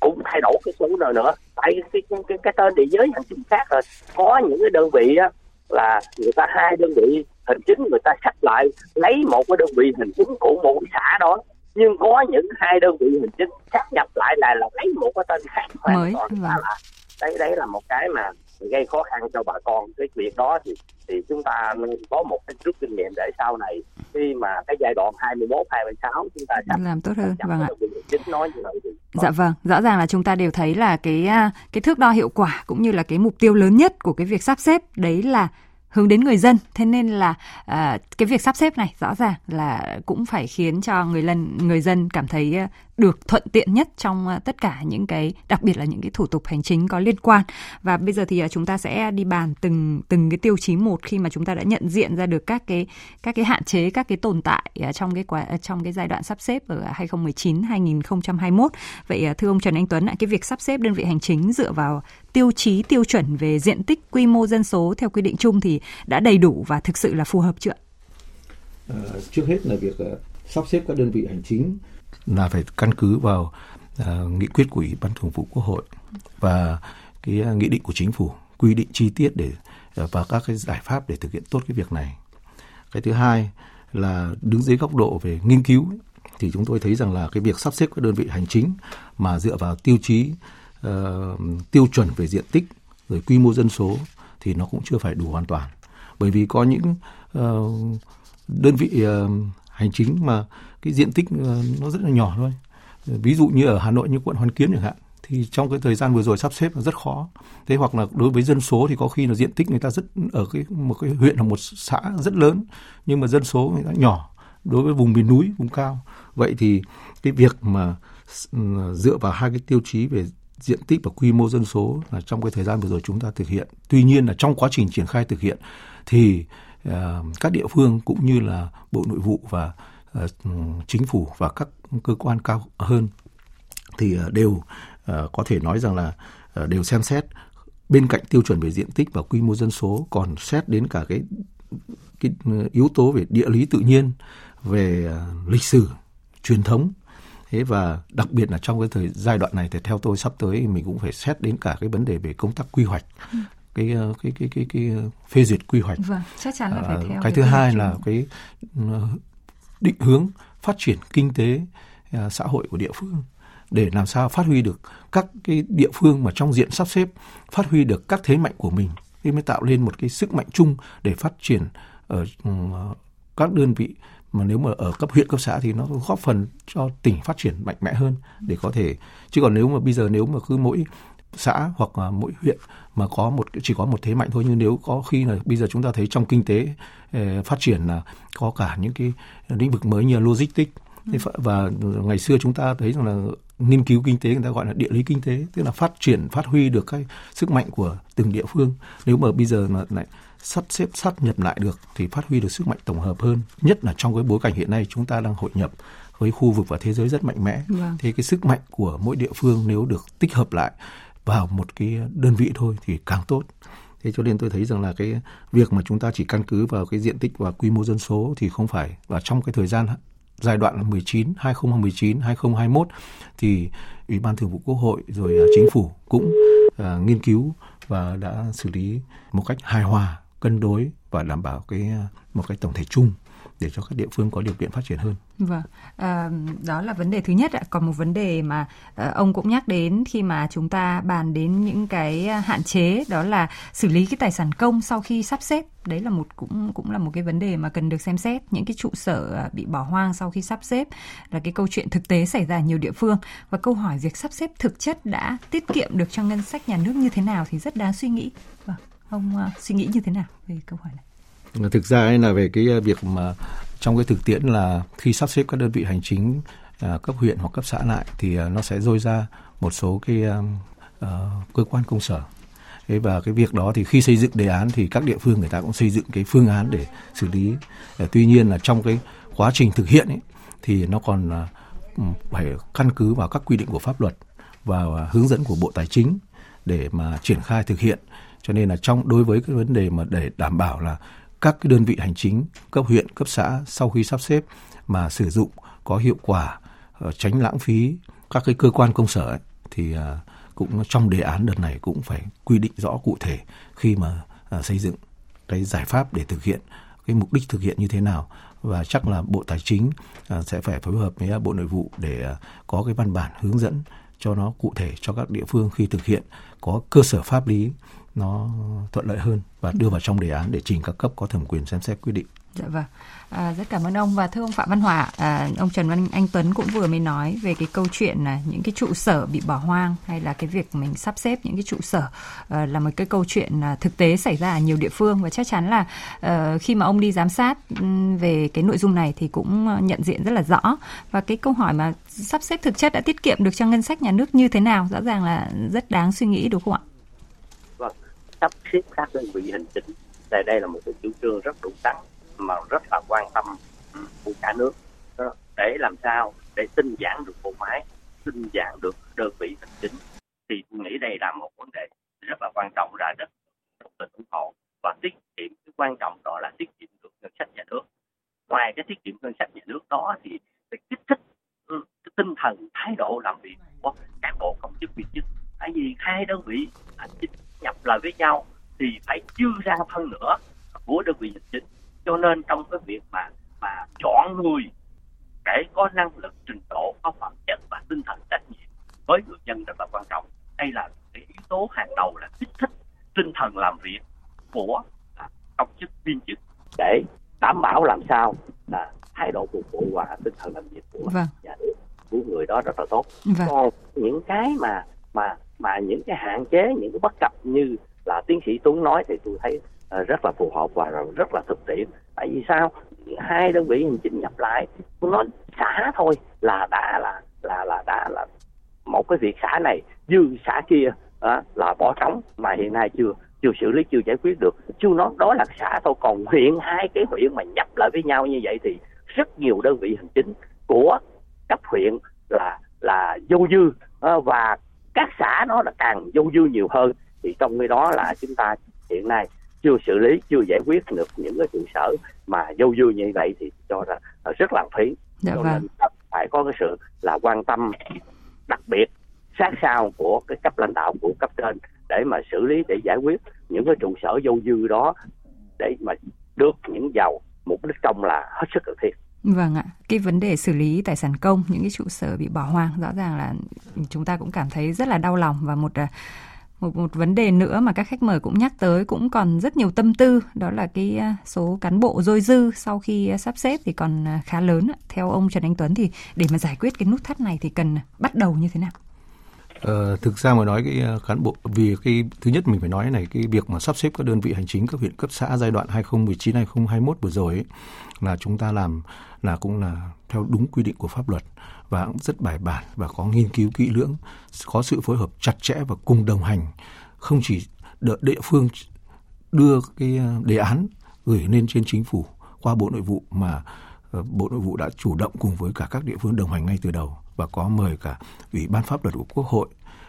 Speaker 5: cũng thay đổi cái số nữa nữa. Tại cái cái, cái, cái tên địa giới hành chính khác rồi. Có những cái đơn vị á, là người ta hai đơn vị hành chính người ta sắp lại lấy một cái đơn vị hành chính của một xã đó nhưng có những hai đơn vị hành chính sắp nhập lại là là lấy một cái tên khác
Speaker 3: hoàn toàn vâng.
Speaker 5: là đấy đấy là một cái mà gây khó khăn cho bà con cái việc đó thì thì chúng ta nên có một cái rút kinh nghiệm để sau này khi mà cái giai đoạn 21 26 chúng ta sắp
Speaker 3: làm tốt hơn vâng ạ.
Speaker 5: Chính nói như vậy thì
Speaker 3: Dạ vâng, rõ ràng là chúng ta đều thấy là cái à, cái thước đo hiệu quả cũng như là cái mục tiêu lớn nhất của cái việc sắp xếp đấy là hướng đến người dân. Thế nên là à, cái việc sắp xếp này rõ ràng là cũng phải khiến cho người dân người dân cảm thấy được thuận tiện nhất trong à, tất cả những cái đặc biệt là những cái thủ tục hành chính có liên quan và bây giờ thì à, chúng ta sẽ đi bàn từng từng cái tiêu chí một khi mà chúng ta đã nhận diện ra được các cái các cái hạn chế các cái tồn tại à, trong cái quá trong cái giai đoạn sắp xếp ở 2019 2021 vậy thưa ông Trần Anh Tuấn cái việc sắp xếp đơn vị hành chính dựa vào tiêu chí tiêu chuẩn về diện tích quy mô dân số theo quy định chung thì đã đầy đủ và thực sự là phù hợp chưa?
Speaker 4: À, trước hết là việc uh, sắp xếp các đơn vị hành chính là phải căn cứ vào uh, nghị quyết của Ủy ban Thường vụ Quốc hội và cái uh, nghị định của chính phủ quy định chi tiết để uh, và các cái giải pháp để thực hiện tốt cái việc này. Cái thứ hai là đứng dưới góc độ về nghiên cứu thì chúng tôi thấy rằng là cái việc sắp xếp các đơn vị hành chính mà dựa vào tiêu chí uh, tiêu chuẩn về diện tích rồi quy mô dân số thì nó cũng chưa phải đủ hoàn toàn bởi vì có những uh, đơn vị uh, hành chính mà cái diện tích ờ, nó rất là nhỏ thôi. Ví dụ như ở Hà Nội như quận Hoàn Kiếm chẳng hạn thì trong cái thời gian vừa rồi sắp xếp là rất khó. Thế hoặc là đối với dân số thì có khi là diện tích người ta rất ở cái một cái huyện hoặc một xã rất lớn nhưng mà dân số người ta nhỏ đối với vùng miền núi vùng cao. Vậy thì cái việc mà ừ, dựa vào hai cái tiêu chí về diện tích và quy mô dân số là trong cái thời gian vừa rồi chúng ta thực hiện. Tuy nhiên là trong quá trình triển khai thực hiện thì uh, Ờ, các địa phương cũng như là Bộ Nội vụ và ờ, chính phủ và các cơ quan cao hơn thì ờ, đều có thể nói rằng là đều xem xét bên cạnh tiêu chuẩn về diện tích và quy mô dân số còn xét đến cả cái cái yếu tố về địa lý tự nhiên, về lịch sử, truyền thống thế và đặc biệt là trong cái thời giai đoạn này thì theo tôi sắp tới mình cũng phải xét đến cả cái vấn đề về công tác quy hoạch ừ cái, cái cái cái cái phê duyệt quy hoạch.
Speaker 3: Vâng, chắc chắn là phải theo
Speaker 4: cái, cái thứ hai là cái định hướng phát triển kinh tế xã hội của địa phương để làm sao phát huy được các cái địa phương mà trong diện sắp xếp phát huy được các thế mạnh của mình. Thì mới tạo lên một cái sức mạnh chung để phát triển ở các đơn vị mà nếu mà ở cấp huyện cấp xã thì nó góp phần cho tỉnh phát triển mạnh mẽ hơn để có thể chứ còn nếu mà bây giờ nếu mà cứ mỗi xã hoặc là mỗi huyện mà có một chỉ có một thế mạnh thôi. Nhưng nếu có khi là bây giờ chúng ta thấy trong kinh tế ờ, phát triển là có cả những cái lĩnh vực mới như là logistics. Và ngày xưa chúng ta thấy rằng là nghiên cứu kinh tế người ta gọi là địa lý kinh tế tức là phát triển phát huy được cái sức mạnh của từng địa phương. Nếu mà bây giờ mà lại sắp xếp sát nhập lại được thì phát huy được sức mạnh tổng hợp hơn. Nhất là trong cái bối cảnh hiện nay chúng ta đang hội nhập với khu vực và thế giới rất mạnh mẽ. Vâng. thế cái sức mạnh của mỗi địa phương nếu được tích hợp lại vào một cái đơn vị thôi thì càng tốt. Thế cho nên tôi thấy rằng là cái việc mà chúng ta chỉ căn cứ vào cái diện tích và quy mô dân số thì không phải và trong cái thời gian giai đoạn 19 2019 2021 thì Ủy ban Thường vụ Quốc hội rồi à, chính phủ cũng uh, nghiên cứu và đã xử lý một cách hài hòa cân đối và đảm bảo cái à, một cái tổng thể chung để cho các địa phương có điều kiện phát triển hơn.
Speaker 3: Vâng, à, đó là vấn đề thứ nhất ạ. Còn một vấn đề mà ờ, ông cũng nhắc đến khi mà chúng ta bàn đến những cái ờ, hạn chế đó là xử lý cái tài sản công sau khi sắp xếp. Đấy là một cũng cũng là một cái vấn đề mà cần được xem xét. Những cái trụ sở bị bỏ hoang sau khi sắp xếp là cái câu chuyện thực tế xảy ra ở nhiều địa phương và câu hỏi việc sắp xếp thực chất đã tiết kiệm được cho ngân sách nhà nước như thế nào thì rất đáng suy nghĩ. Vâng, ông uh, suy nghĩ như thế nào về câu hỏi này?
Speaker 4: Thực ra ấy là về cái ờ, việc mà trong cái thực tiễn là khi sắp xếp các đơn vị hành chính uh, cấp huyện hoặc cấp xã lại thì uh, nó sẽ rơi ra một số cái uh, cơ quan công sở Thế và cái việc đó thì khi xây dựng đề án thì các địa phương người ta cũng xây dựng cái phương án để xử lý. Tuy nhiên là trong cái quá trình thực hiện ấy, thì nó còn phải căn cứ vào các quy định của pháp luật và hướng dẫn của Bộ Tài chính để mà triển khai thực hiện. Cho nên là trong đối với cái vấn đề mà để đảm bảo là các cái đơn vị hành chính cấp huyện, cấp xã sau khi sắp xếp mà sử dụng có hiệu quả, ờ, tránh lãng phí các cái cơ quan công sở ấy, thì ờ, cũng trong đề án đợt này cũng phải quy định rõ cụ thể khi mà ờ, xây dựng cái giải pháp để thực hiện cái mục đích thực hiện như thế nào. Và chắc là Bộ Tài chính sẽ phải phối hợp với Bộ Nội vụ để có cái văn bản hướng dẫn cho nó cụ thể cho các địa phương khi thực hiện có cơ sở pháp lý nó thuận lợi hơn và đưa vào trong đề án để trình các cấp có thẩm quyền xem xét quyết định.
Speaker 3: Dạ vâng. À, rất cảm ơn ông và thưa ông Phạm Văn Hòa, à, ông Trần Văn Anh Tuấn cũng vừa mới nói về cái câu chuyện là những cái trụ sở bị bỏ hoang hay là cái việc mình sắp xếp những cái trụ sở à, là một cái câu chuyện à, thực tế xảy ra ở nhiều địa phương và chắc chắn là à, khi mà ông đi giám sát về cái nội dung này thì cũng à, nhận diện rất là rõ và cái câu hỏi mà sắp xếp thực chất đã tiết kiệm được cho ngân sách nhà nước như thế nào rõ ràng là rất đáng suy nghĩ đúng không ạ?
Speaker 5: Sắp xếp các đơn vị hành chính. Đây đây là một cái chủ trương rất đúng đắn, mà rất là quan tâm ừ, của cả nước. Để làm sao để tinh giản được bộ máy, tinh giản được đơn vị hành chính, thì tôi nghĩ đây là một vấn đề rất là quan trọng ra rất tình ủng hộ và tiết kiệm, cái quan trọng đó là tiết kiệm được ngân sách nhà nước. Ngoài cái tiết kiệm ngân sách nhà nước đó thì phải kích thích ừ, cái tinh thần, thái độ làm việc của cán bộ công chức viên chức. Tại vì hai đơn vị hành chính nhập lại với nhau thì phải dư ra hơn nữa của đơn vị hành chính cho nên trong cái việc mà mà chọn người để có năng lực trình độ có phẩm chất và tinh thần trách nhiệm với người dân rất là quan trọng đây là cái yếu tố hàng đầu là kích thích tinh thần làm việc của à, công chức viên chức để đảm bảo làm sao là thái độ phục vụ và tinh thần làm việc của vâng. nhà nước của người đó rất là tốt vâng. còn những cái mà mà mà những cái hạn chế những cái bất cập như là tiến sĩ Tuấn nói thì tôi thấy uh, rất là phù hợp và rất là thực tiễn. Tại vì sao? Hai đơn vị hành chính nhập lại nó xã thôi là đã là là là đã là một cái việc xã này dư xã kia à, là bỏ trống mà hiện nay chưa chưa xử lý chưa giải quyết được. Chưa nói đó là xã thôi. Còn huyện hai cái huyện mà nhập lại với nhau như vậy thì rất nhiều đơn vị hành chính của cấp huyện là là vô dư và các xã nó là càng dâu dư nhiều hơn thì trong cái đó là chúng ta hiện nay chưa xử lý chưa giải quyết được những cái trụ sở mà dâu dư như vậy thì cho là rất lãng phí
Speaker 3: dạ
Speaker 5: cho
Speaker 3: vâng.
Speaker 5: nên phải có cái sự là quan tâm đặc biệt sát sao của cái cấp lãnh đạo của cấp trên để mà xử lý để giải quyết những cái trụ sở dâu dư đó để mà được những giàu mục đích công là hết sức cần thiết
Speaker 3: Vâng ạ, cái vấn đề xử lý tài sản công, những cái trụ sở bị bỏ hoang rõ ràng là chúng ta cũng cảm thấy rất là đau lòng. Và một à, một một vấn đề nữa mà các khách mời cũng nhắc tới cũng còn rất nhiều tâm tư đó là cái à, số cán bộ dôi dư sau khi à, sắp xếp thì còn khá lớn ạ. theo ông Trần Anh Tuấn thì để mà giải quyết cái nút thắt này thì cần bắt đầu như thế nào?
Speaker 4: Ờ, thực ra mà nói cái cán bộ vì cái thứ nhất mình phải nói này cái việc mà sắp xếp các đơn vị hành chính cấp huyện cấp xã giai đoạn 2019 2021 vừa rồi ấy, là chúng ta làm là cũng là theo đúng quy định của pháp luật và cũng rất bài bản và có nghiên cứu kỹ lưỡng, có sự phối hợp chặt chẽ và cùng đồng hành. Không chỉ đợi địa phương đưa cái ờ, đề án gửi lên trên chính phủ qua bộ nội vụ mà ờ, bộ nội vụ đã chủ động cùng với cả các địa phương đồng hành ngay từ đầu và có mời cả ủy ban pháp luật của quốc hội,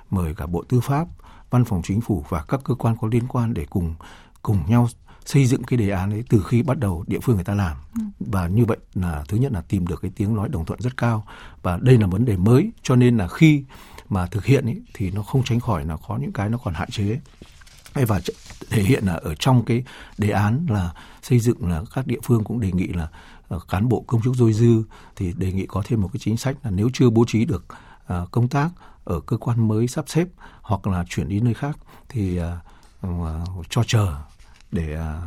Speaker 4: mời cả bộ tư pháp, văn phòng chính phủ và các cơ quan có liên quan để cùng cùng nhau xây dựng cái đề án ấy từ khi bắt đầu địa phương người ta làm. Và như vậy là thứ nhất là tìm được cái tiếng nói đồng thuận rất cao. Và đây là vấn đề mới cho nên là khi mà thực hiện ấy, thì nó không tránh khỏi là có những cái nó còn hạn chế. Hay và thể hiện là ở trong cái đề án là xây dựng là các địa phương cũng đề nghị là ờ, cán bộ công chức dôi dư thì đề nghị có thêm một cái chính sách là nếu chưa bố trí được ờ, công tác ở cơ quan mới sắp xếp hoặc là chuyển đi nơi khác thì ờ, cho chờ để ờ,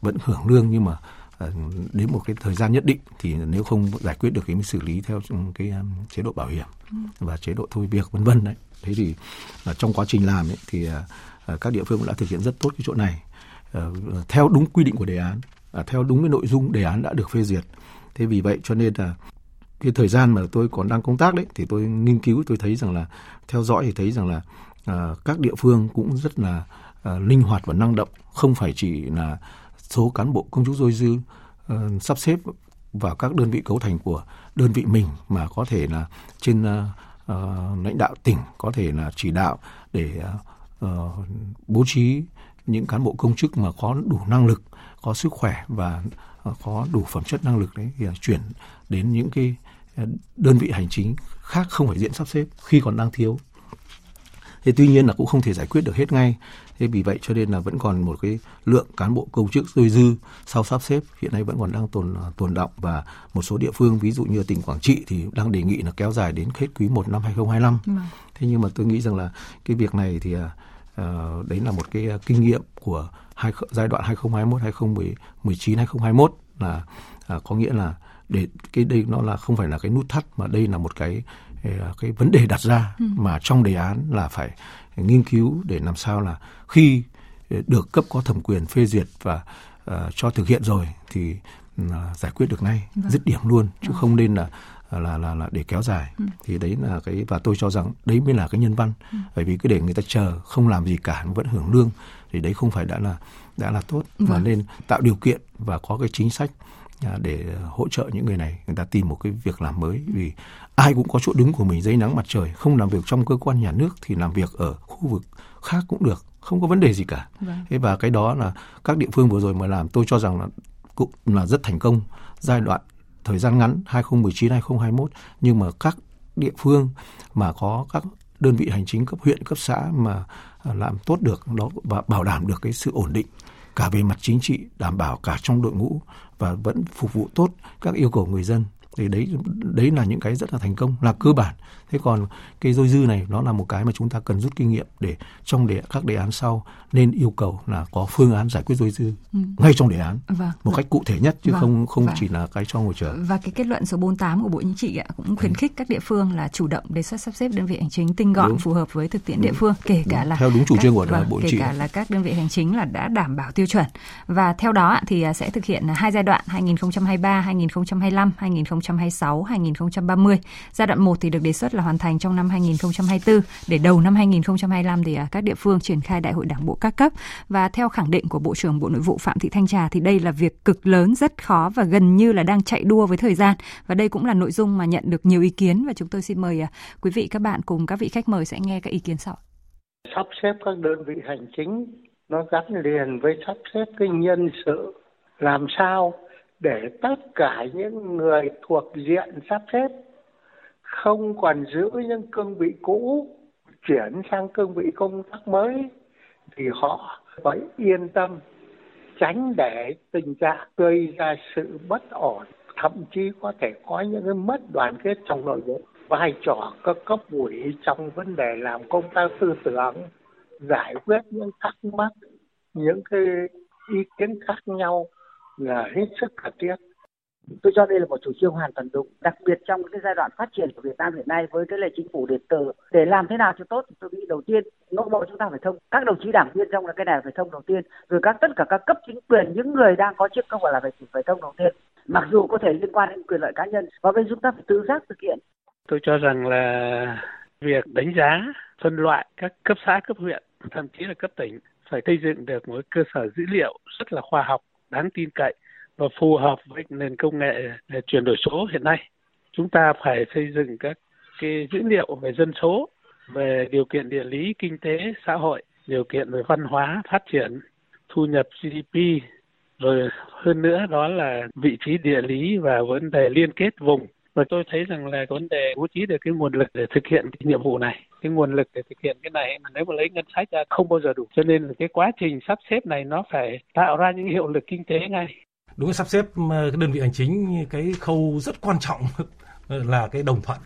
Speaker 4: vẫn hưởng lương nhưng mà ờ, đến một cái thời gian nhất định thì nếu không giải quyết được thì mới xử lý theo cái um, chế độ bảo hiểm và chế độ thôi việc vân vân đấy. Thế thì trong quá trình làm ấy, thì ờ, ờ, các địa phương cũng đã thực hiện rất tốt cái chỗ này. Ờ, theo đúng quy định của đề án à, theo đúng cái nội dung đề án đã được phê duyệt. Thế vì vậy cho nên là cái thời gian mà tôi còn đang công tác đấy thì tôi nghiên cứu tôi thấy rằng là theo dõi thì thấy rằng là à, các địa phương cũng rất là Ờ, linh hoạt và năng động không phải chỉ là số cán bộ công chức dôi dư uh, sắp xếp vào các đơn vị cấu thành của đơn vị mình mà có thể là trên uh, uh, lãnh đạo tỉnh có thể là chỉ đạo để uh, bố trí những cán bộ công chức mà có đủ năng lực có sức khỏe và uh, có đủ phẩm chất năng lực đấy thì chuyển đến những cái đơn vị hành chính khác không phải diện sắp xếp khi còn đang thiếu thế tuy nhiên là cũng không thể giải quyết được hết ngay. Thế vì vậy cho nên là vẫn còn một cái lượng cán bộ công chức dôi dư sau sắp xếp hiện nay vẫn còn đang tồn tồn động và một số địa phương ví dụ như tỉnh Quảng Trị thì đang đề nghị là kéo dài đến hết quý 1 năm 2025 thế nhưng mà tôi nghĩ rằng là cái việc này thì à, ờ, đấy là một cái à, kinh nghiệm của hai, giai đoạn 2021 2019 2021 là à, có nghĩa là để cái đây nó là không phải là cái nút thắt mà đây là một cái cái vấn đề đặt ra mà trong đề án là phải nghiên cứu để làm sao là khi được cấp có thẩm quyền phê duyệt và ờ, cho thực hiện rồi thì ừ, giải quyết được ngay dứt điểm luôn chứ không nên là là là là để kéo dài. Thì đấy là cái và tôi cho rằng đấy mới là cái nhân văn. Bởi vì cứ để người ta chờ không làm gì cả vẫn hưởng lương thì đấy không phải đã là đã là tốt mà
Speaker 3: Vâng.
Speaker 4: nên tạo điều kiện và có cái chính sách à, để hỗ trợ những người này người ta tìm một cái việc làm mới. Vì ai cũng có chỗ đứng của mình dưới nắng mặt trời không làm việc trong cơ quan nhà nước thì làm việc ở khu vực khác cũng được không có vấn đề gì cả.
Speaker 3: Vâng.
Speaker 4: thế và cái đó là các địa phương vừa rồi mà làm tôi cho rằng là cũng là rất thành công. Giai đoạn thời gian ngắn 2019 2021 nhưng mà các địa phương mà có các đơn vị hành chính cấp huyện cấp xã mà à, làm tốt được đó và bảo đảm được cái sự ổn định cả về mặt chính trị, đảm bảo cả trong đội ngũ và vẫn phục vụ tốt các yêu cầu người dân thì đấy đấy là những cái rất là thành công là cơ bản thế còn cái dôi dư này nó là một cái mà chúng ta cần rút kinh nghiệm để trong đề các đề án sau nên yêu cầu là có phương án giải quyết dôi dư ngay trong đề án
Speaker 3: Vâng.
Speaker 4: một cách cụ thể nhất chứ
Speaker 3: Vâng,
Speaker 4: không không
Speaker 3: vâng.
Speaker 4: chỉ là cái cho ngồi chờ
Speaker 3: Và cái kết luận số 48 của Bộ Chính trị ạ, cũng khuyến khích các địa phương là chủ động đề xuất sắp xếp đơn vị hành chính tinh gọn
Speaker 4: Đúng.
Speaker 3: phù hợp với thực tiễn địa phương, kể cả
Speaker 4: Đúng.
Speaker 3: là
Speaker 4: Theo đúng chủ
Speaker 3: các-
Speaker 4: trương của
Speaker 3: vâng,
Speaker 4: Bộ Chính
Speaker 3: kể
Speaker 4: trị.
Speaker 3: cả là các đơn vị hành chính là đã đảm bảo tiêu chuẩn. Và theo đó thì à, sẽ thực hiện hai giai đoạn 2023, 2025, 2026-2030. Giai đoạn 1 thì được đề xuất là hoàn thành trong năm 2024 để đầu năm 2025 thì à, các địa phương triển khai đại hội đảng bộ các cấp và theo khẳng định của Bộ trưởng Bộ Nội vụ Phạm Thị Thanh Trà thì đây là việc cực lớn, rất khó và gần như là đang chạy đua với thời gian và đây cũng là nội dung mà nhận được nhiều ý kiến và chúng tôi xin mời à, quý vị, các bạn cùng các vị khách mời sẽ nghe các ý kiến sau.
Speaker 10: Sắp xếp các đơn vị hành chính nó gắn liền với sắp xếp cái nhân sự làm sao để tất cả những người thuộc diện sắp xếp không còn giữ những cương vị cũ, chuyển sang cương vị công tác mới, thì họ phải yên tâm, tránh để tình trạng gây ra sự bất ổn, thậm chí có thể có những cái mất đoàn kết trong nội bộ. Vai trò các cấp ủy trong vấn đề làm công tác tư tưởng, giải quyết những thắc mắc, những cái ý kiến khác nhau là hết sức cần thiết.
Speaker 11: Tôi cho đây là một chủ trương hoàn toàn đúng, đặc biệt trong cái giai đoạn phát triển của Việt Nam hiện nay với cái lệ chính phủ điện tử. Để làm thế nào cho tốt thì tôi nghĩ đầu tiên, nội bộ chúng ta phải thông, các đồng chí đảng viên trong là cái này phải thông đầu tiên. Rồi các, tất cả các cấp chính quyền, những người đang có chức không phải là phải phải thông đầu tiên. Mặc dù có thể liên quan đến quyền lợi cá nhân, và bên chúng ta phải tự giác thực hiện.
Speaker 10: Tôi cho rằng là việc đánh giá, phân loại các cấp xã, cấp huyện, thậm chí là cấp tỉnh phải xây dựng được một cơ sở dữ liệu rất là khoa học đáng tin cậy và phù hợp với nền công nghệ ờ, chuyển đổi số hiện nay. Chúng ta phải xây dựng các cái dữ liệu về dân số, về điều kiện địa lý, kinh tế, xã hội, điều kiện về văn hóa, phát triển, thu nhập GDP rồi hơn nữa đó là vị trí địa lý và vấn đề liên kết vùng và tôi thấy rằng là vấn đề bố trí được cái nguồn lực để thực hiện cái nhiệm vụ này, cái nguồn lực để thực hiện cái này mà nếu mà lấy ngân sách ra không bao giờ đủ. Cho nên là cái quá trình sắp xếp này nó phải tạo ra những hiệu lực kinh tế ngay.
Speaker 12: Đúng là sắp xếp ờ, cái đơn vị hành chính, cái khâu rất quan trọng, <laughs> là cái đồng thuận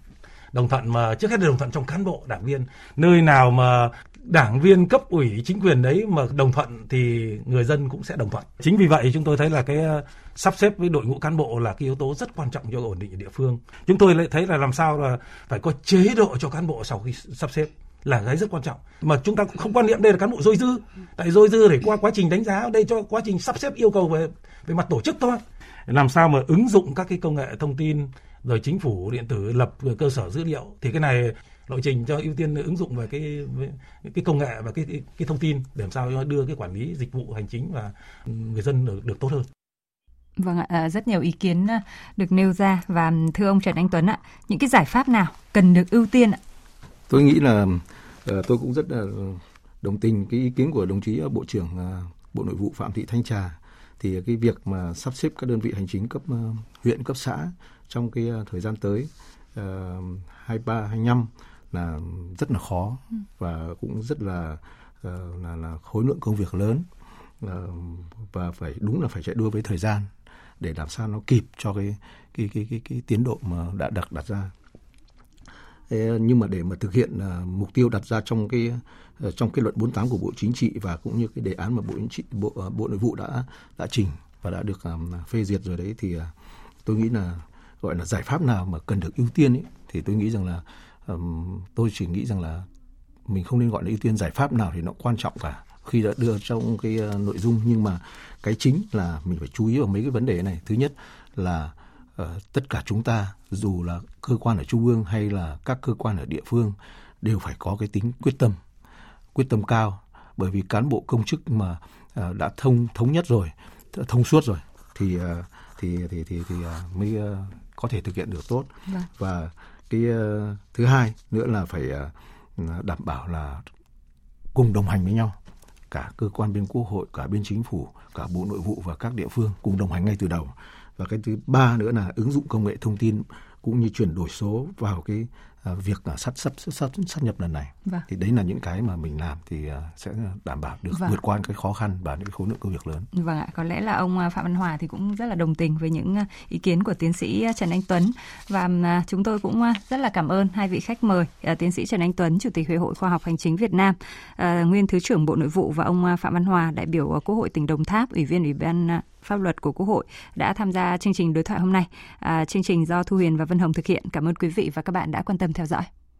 Speaker 12: đồng thuận mà, trước hết là đồng thuận trong cán bộ, đảng viên. Nơi nào mà đảng viên cấp ủy chính quyền đấy mà đồng thuận thì người dân cũng sẽ đồng thuận. Chính vì vậy chúng tôi thấy là cái ờ, sắp xếp với đội ngũ cán bộ là cái yếu tố rất quan trọng cho ổn định ở địa phương. Chúng tôi lại thấy là làm sao là phải có chế độ cho cán bộ sau khi sắp xếp là cái rất quan trọng. Mà chúng ta cũng không quan niệm đây là cán bộ dôi dư. Tại dôi dư để qua quá trình đánh giá, đây cho quá trình sắp xếp yêu cầu về về mặt tổ chức thôi làm sao mà ứng dụng các cái công nghệ thông tin rồi chính phủ điện tử lập cơ sở dữ liệu thì cái này lộ trình cho ưu tiên ứng dụng về cái cái công nghệ và cái cái, cái thông tin để làm sao đưa cái quản lý dịch vụ hành chính và người dân được, được tốt hơn.
Speaker 3: Vâng ạ, à, rất nhiều ý kiến à, được nêu ra và thưa ông Trần Anh Tuấn ạ, những cái giải pháp nào cần được ưu tiên ạ?
Speaker 4: Tôi nghĩ là ờ, tôi cũng rất là đồng tình cái ý kiến của đồng chí Bộ trưởng à, Bộ Nội vụ Phạm Thị Thanh Trà thì cái việc mà sắp xếp các đơn vị hành chính cấp ờ, huyện cấp xã trong cái ờ, thời gian tới uh, 23 25 là rất là khó ừ. và cũng rất là uh, là là khối lượng công việc lớn uh, và phải đúng là phải chạy đua với thời gian để làm sao nó kịp cho cái cái cái cái, cái tiến độ mà đã đặt đặt ra. Nhưng mà để mà thực hiện à, mục tiêu đặt ra trong cái ờ, trong cái luận 48 của Bộ Chính trị và cũng như cái đề án mà Bộ Chính trị Bộ à, Bộ Nội vụ đã đã trình và đã được à, phê duyệt rồi đấy thì tôi nghĩ là gọi là giải pháp nào mà cần được ưu tiên ấy, thì tôi nghĩ rằng là tôi chỉ nghĩ rằng là mình không nên gọi là ưu tiên giải pháp nào thì nó quan trọng cả khi đã đưa trong cái nội dung. Nhưng mà cái chính là mình phải chú ý vào mấy cái vấn đề này. Thứ nhất là uh, tất cả chúng ta dù là cơ quan ở trung ương hay là các cơ quan ở địa phương đều phải có cái tính quyết tâm quyết tâm cao. Bởi vì cán bộ công chức mà uh, đã thông thống nhất rồi thông suốt rồi thì uh, thì thì thì thì mới có thể thực hiện được tốt. Vâng. và cái thứ hai nữa là phải đảm bảo là cùng đồng hành với nhau cả cơ quan bên quốc hội cả bên chính phủ cả bộ nội vụ và các địa phương cùng đồng hành ngay từ đầu và cái thứ ba nữa là ứng dụng công nghệ thông tin cũng như chuyển đổi số vào cái À, việc sát sát sát sát nhập lần này vâng. thì đấy là những cái mà mình làm thì à, sẽ đảm bảo được vâng. vượt qua cái khó khăn và những khối lượng công việc lớn.
Speaker 3: Vâng ạ, có lẽ là ông à, Phạm Văn Hòa thì cũng rất là đồng tình với những ý kiến của tiến sĩ Trần Anh Tuấn và chúng tôi cũng rất là cảm ơn hai vị khách mời tiến sĩ Trần Anh Tuấn, chủ tịch hội Khoa học Hành chính Việt Nam, nguyên thứ trưởng Bộ Nội vụ và ông Phạm Văn Hòa, đại biểu Quốc hội tỉnh Đồng Tháp, ủy viên ủy ban pháp luật của Quốc hội đã tham gia chương trình đối thoại hôm nay. À, chương trình do Thu Huyền và Vân Hồng thực hiện. Cảm ơn quý vị và các bạn đã quan tâm theo dõi.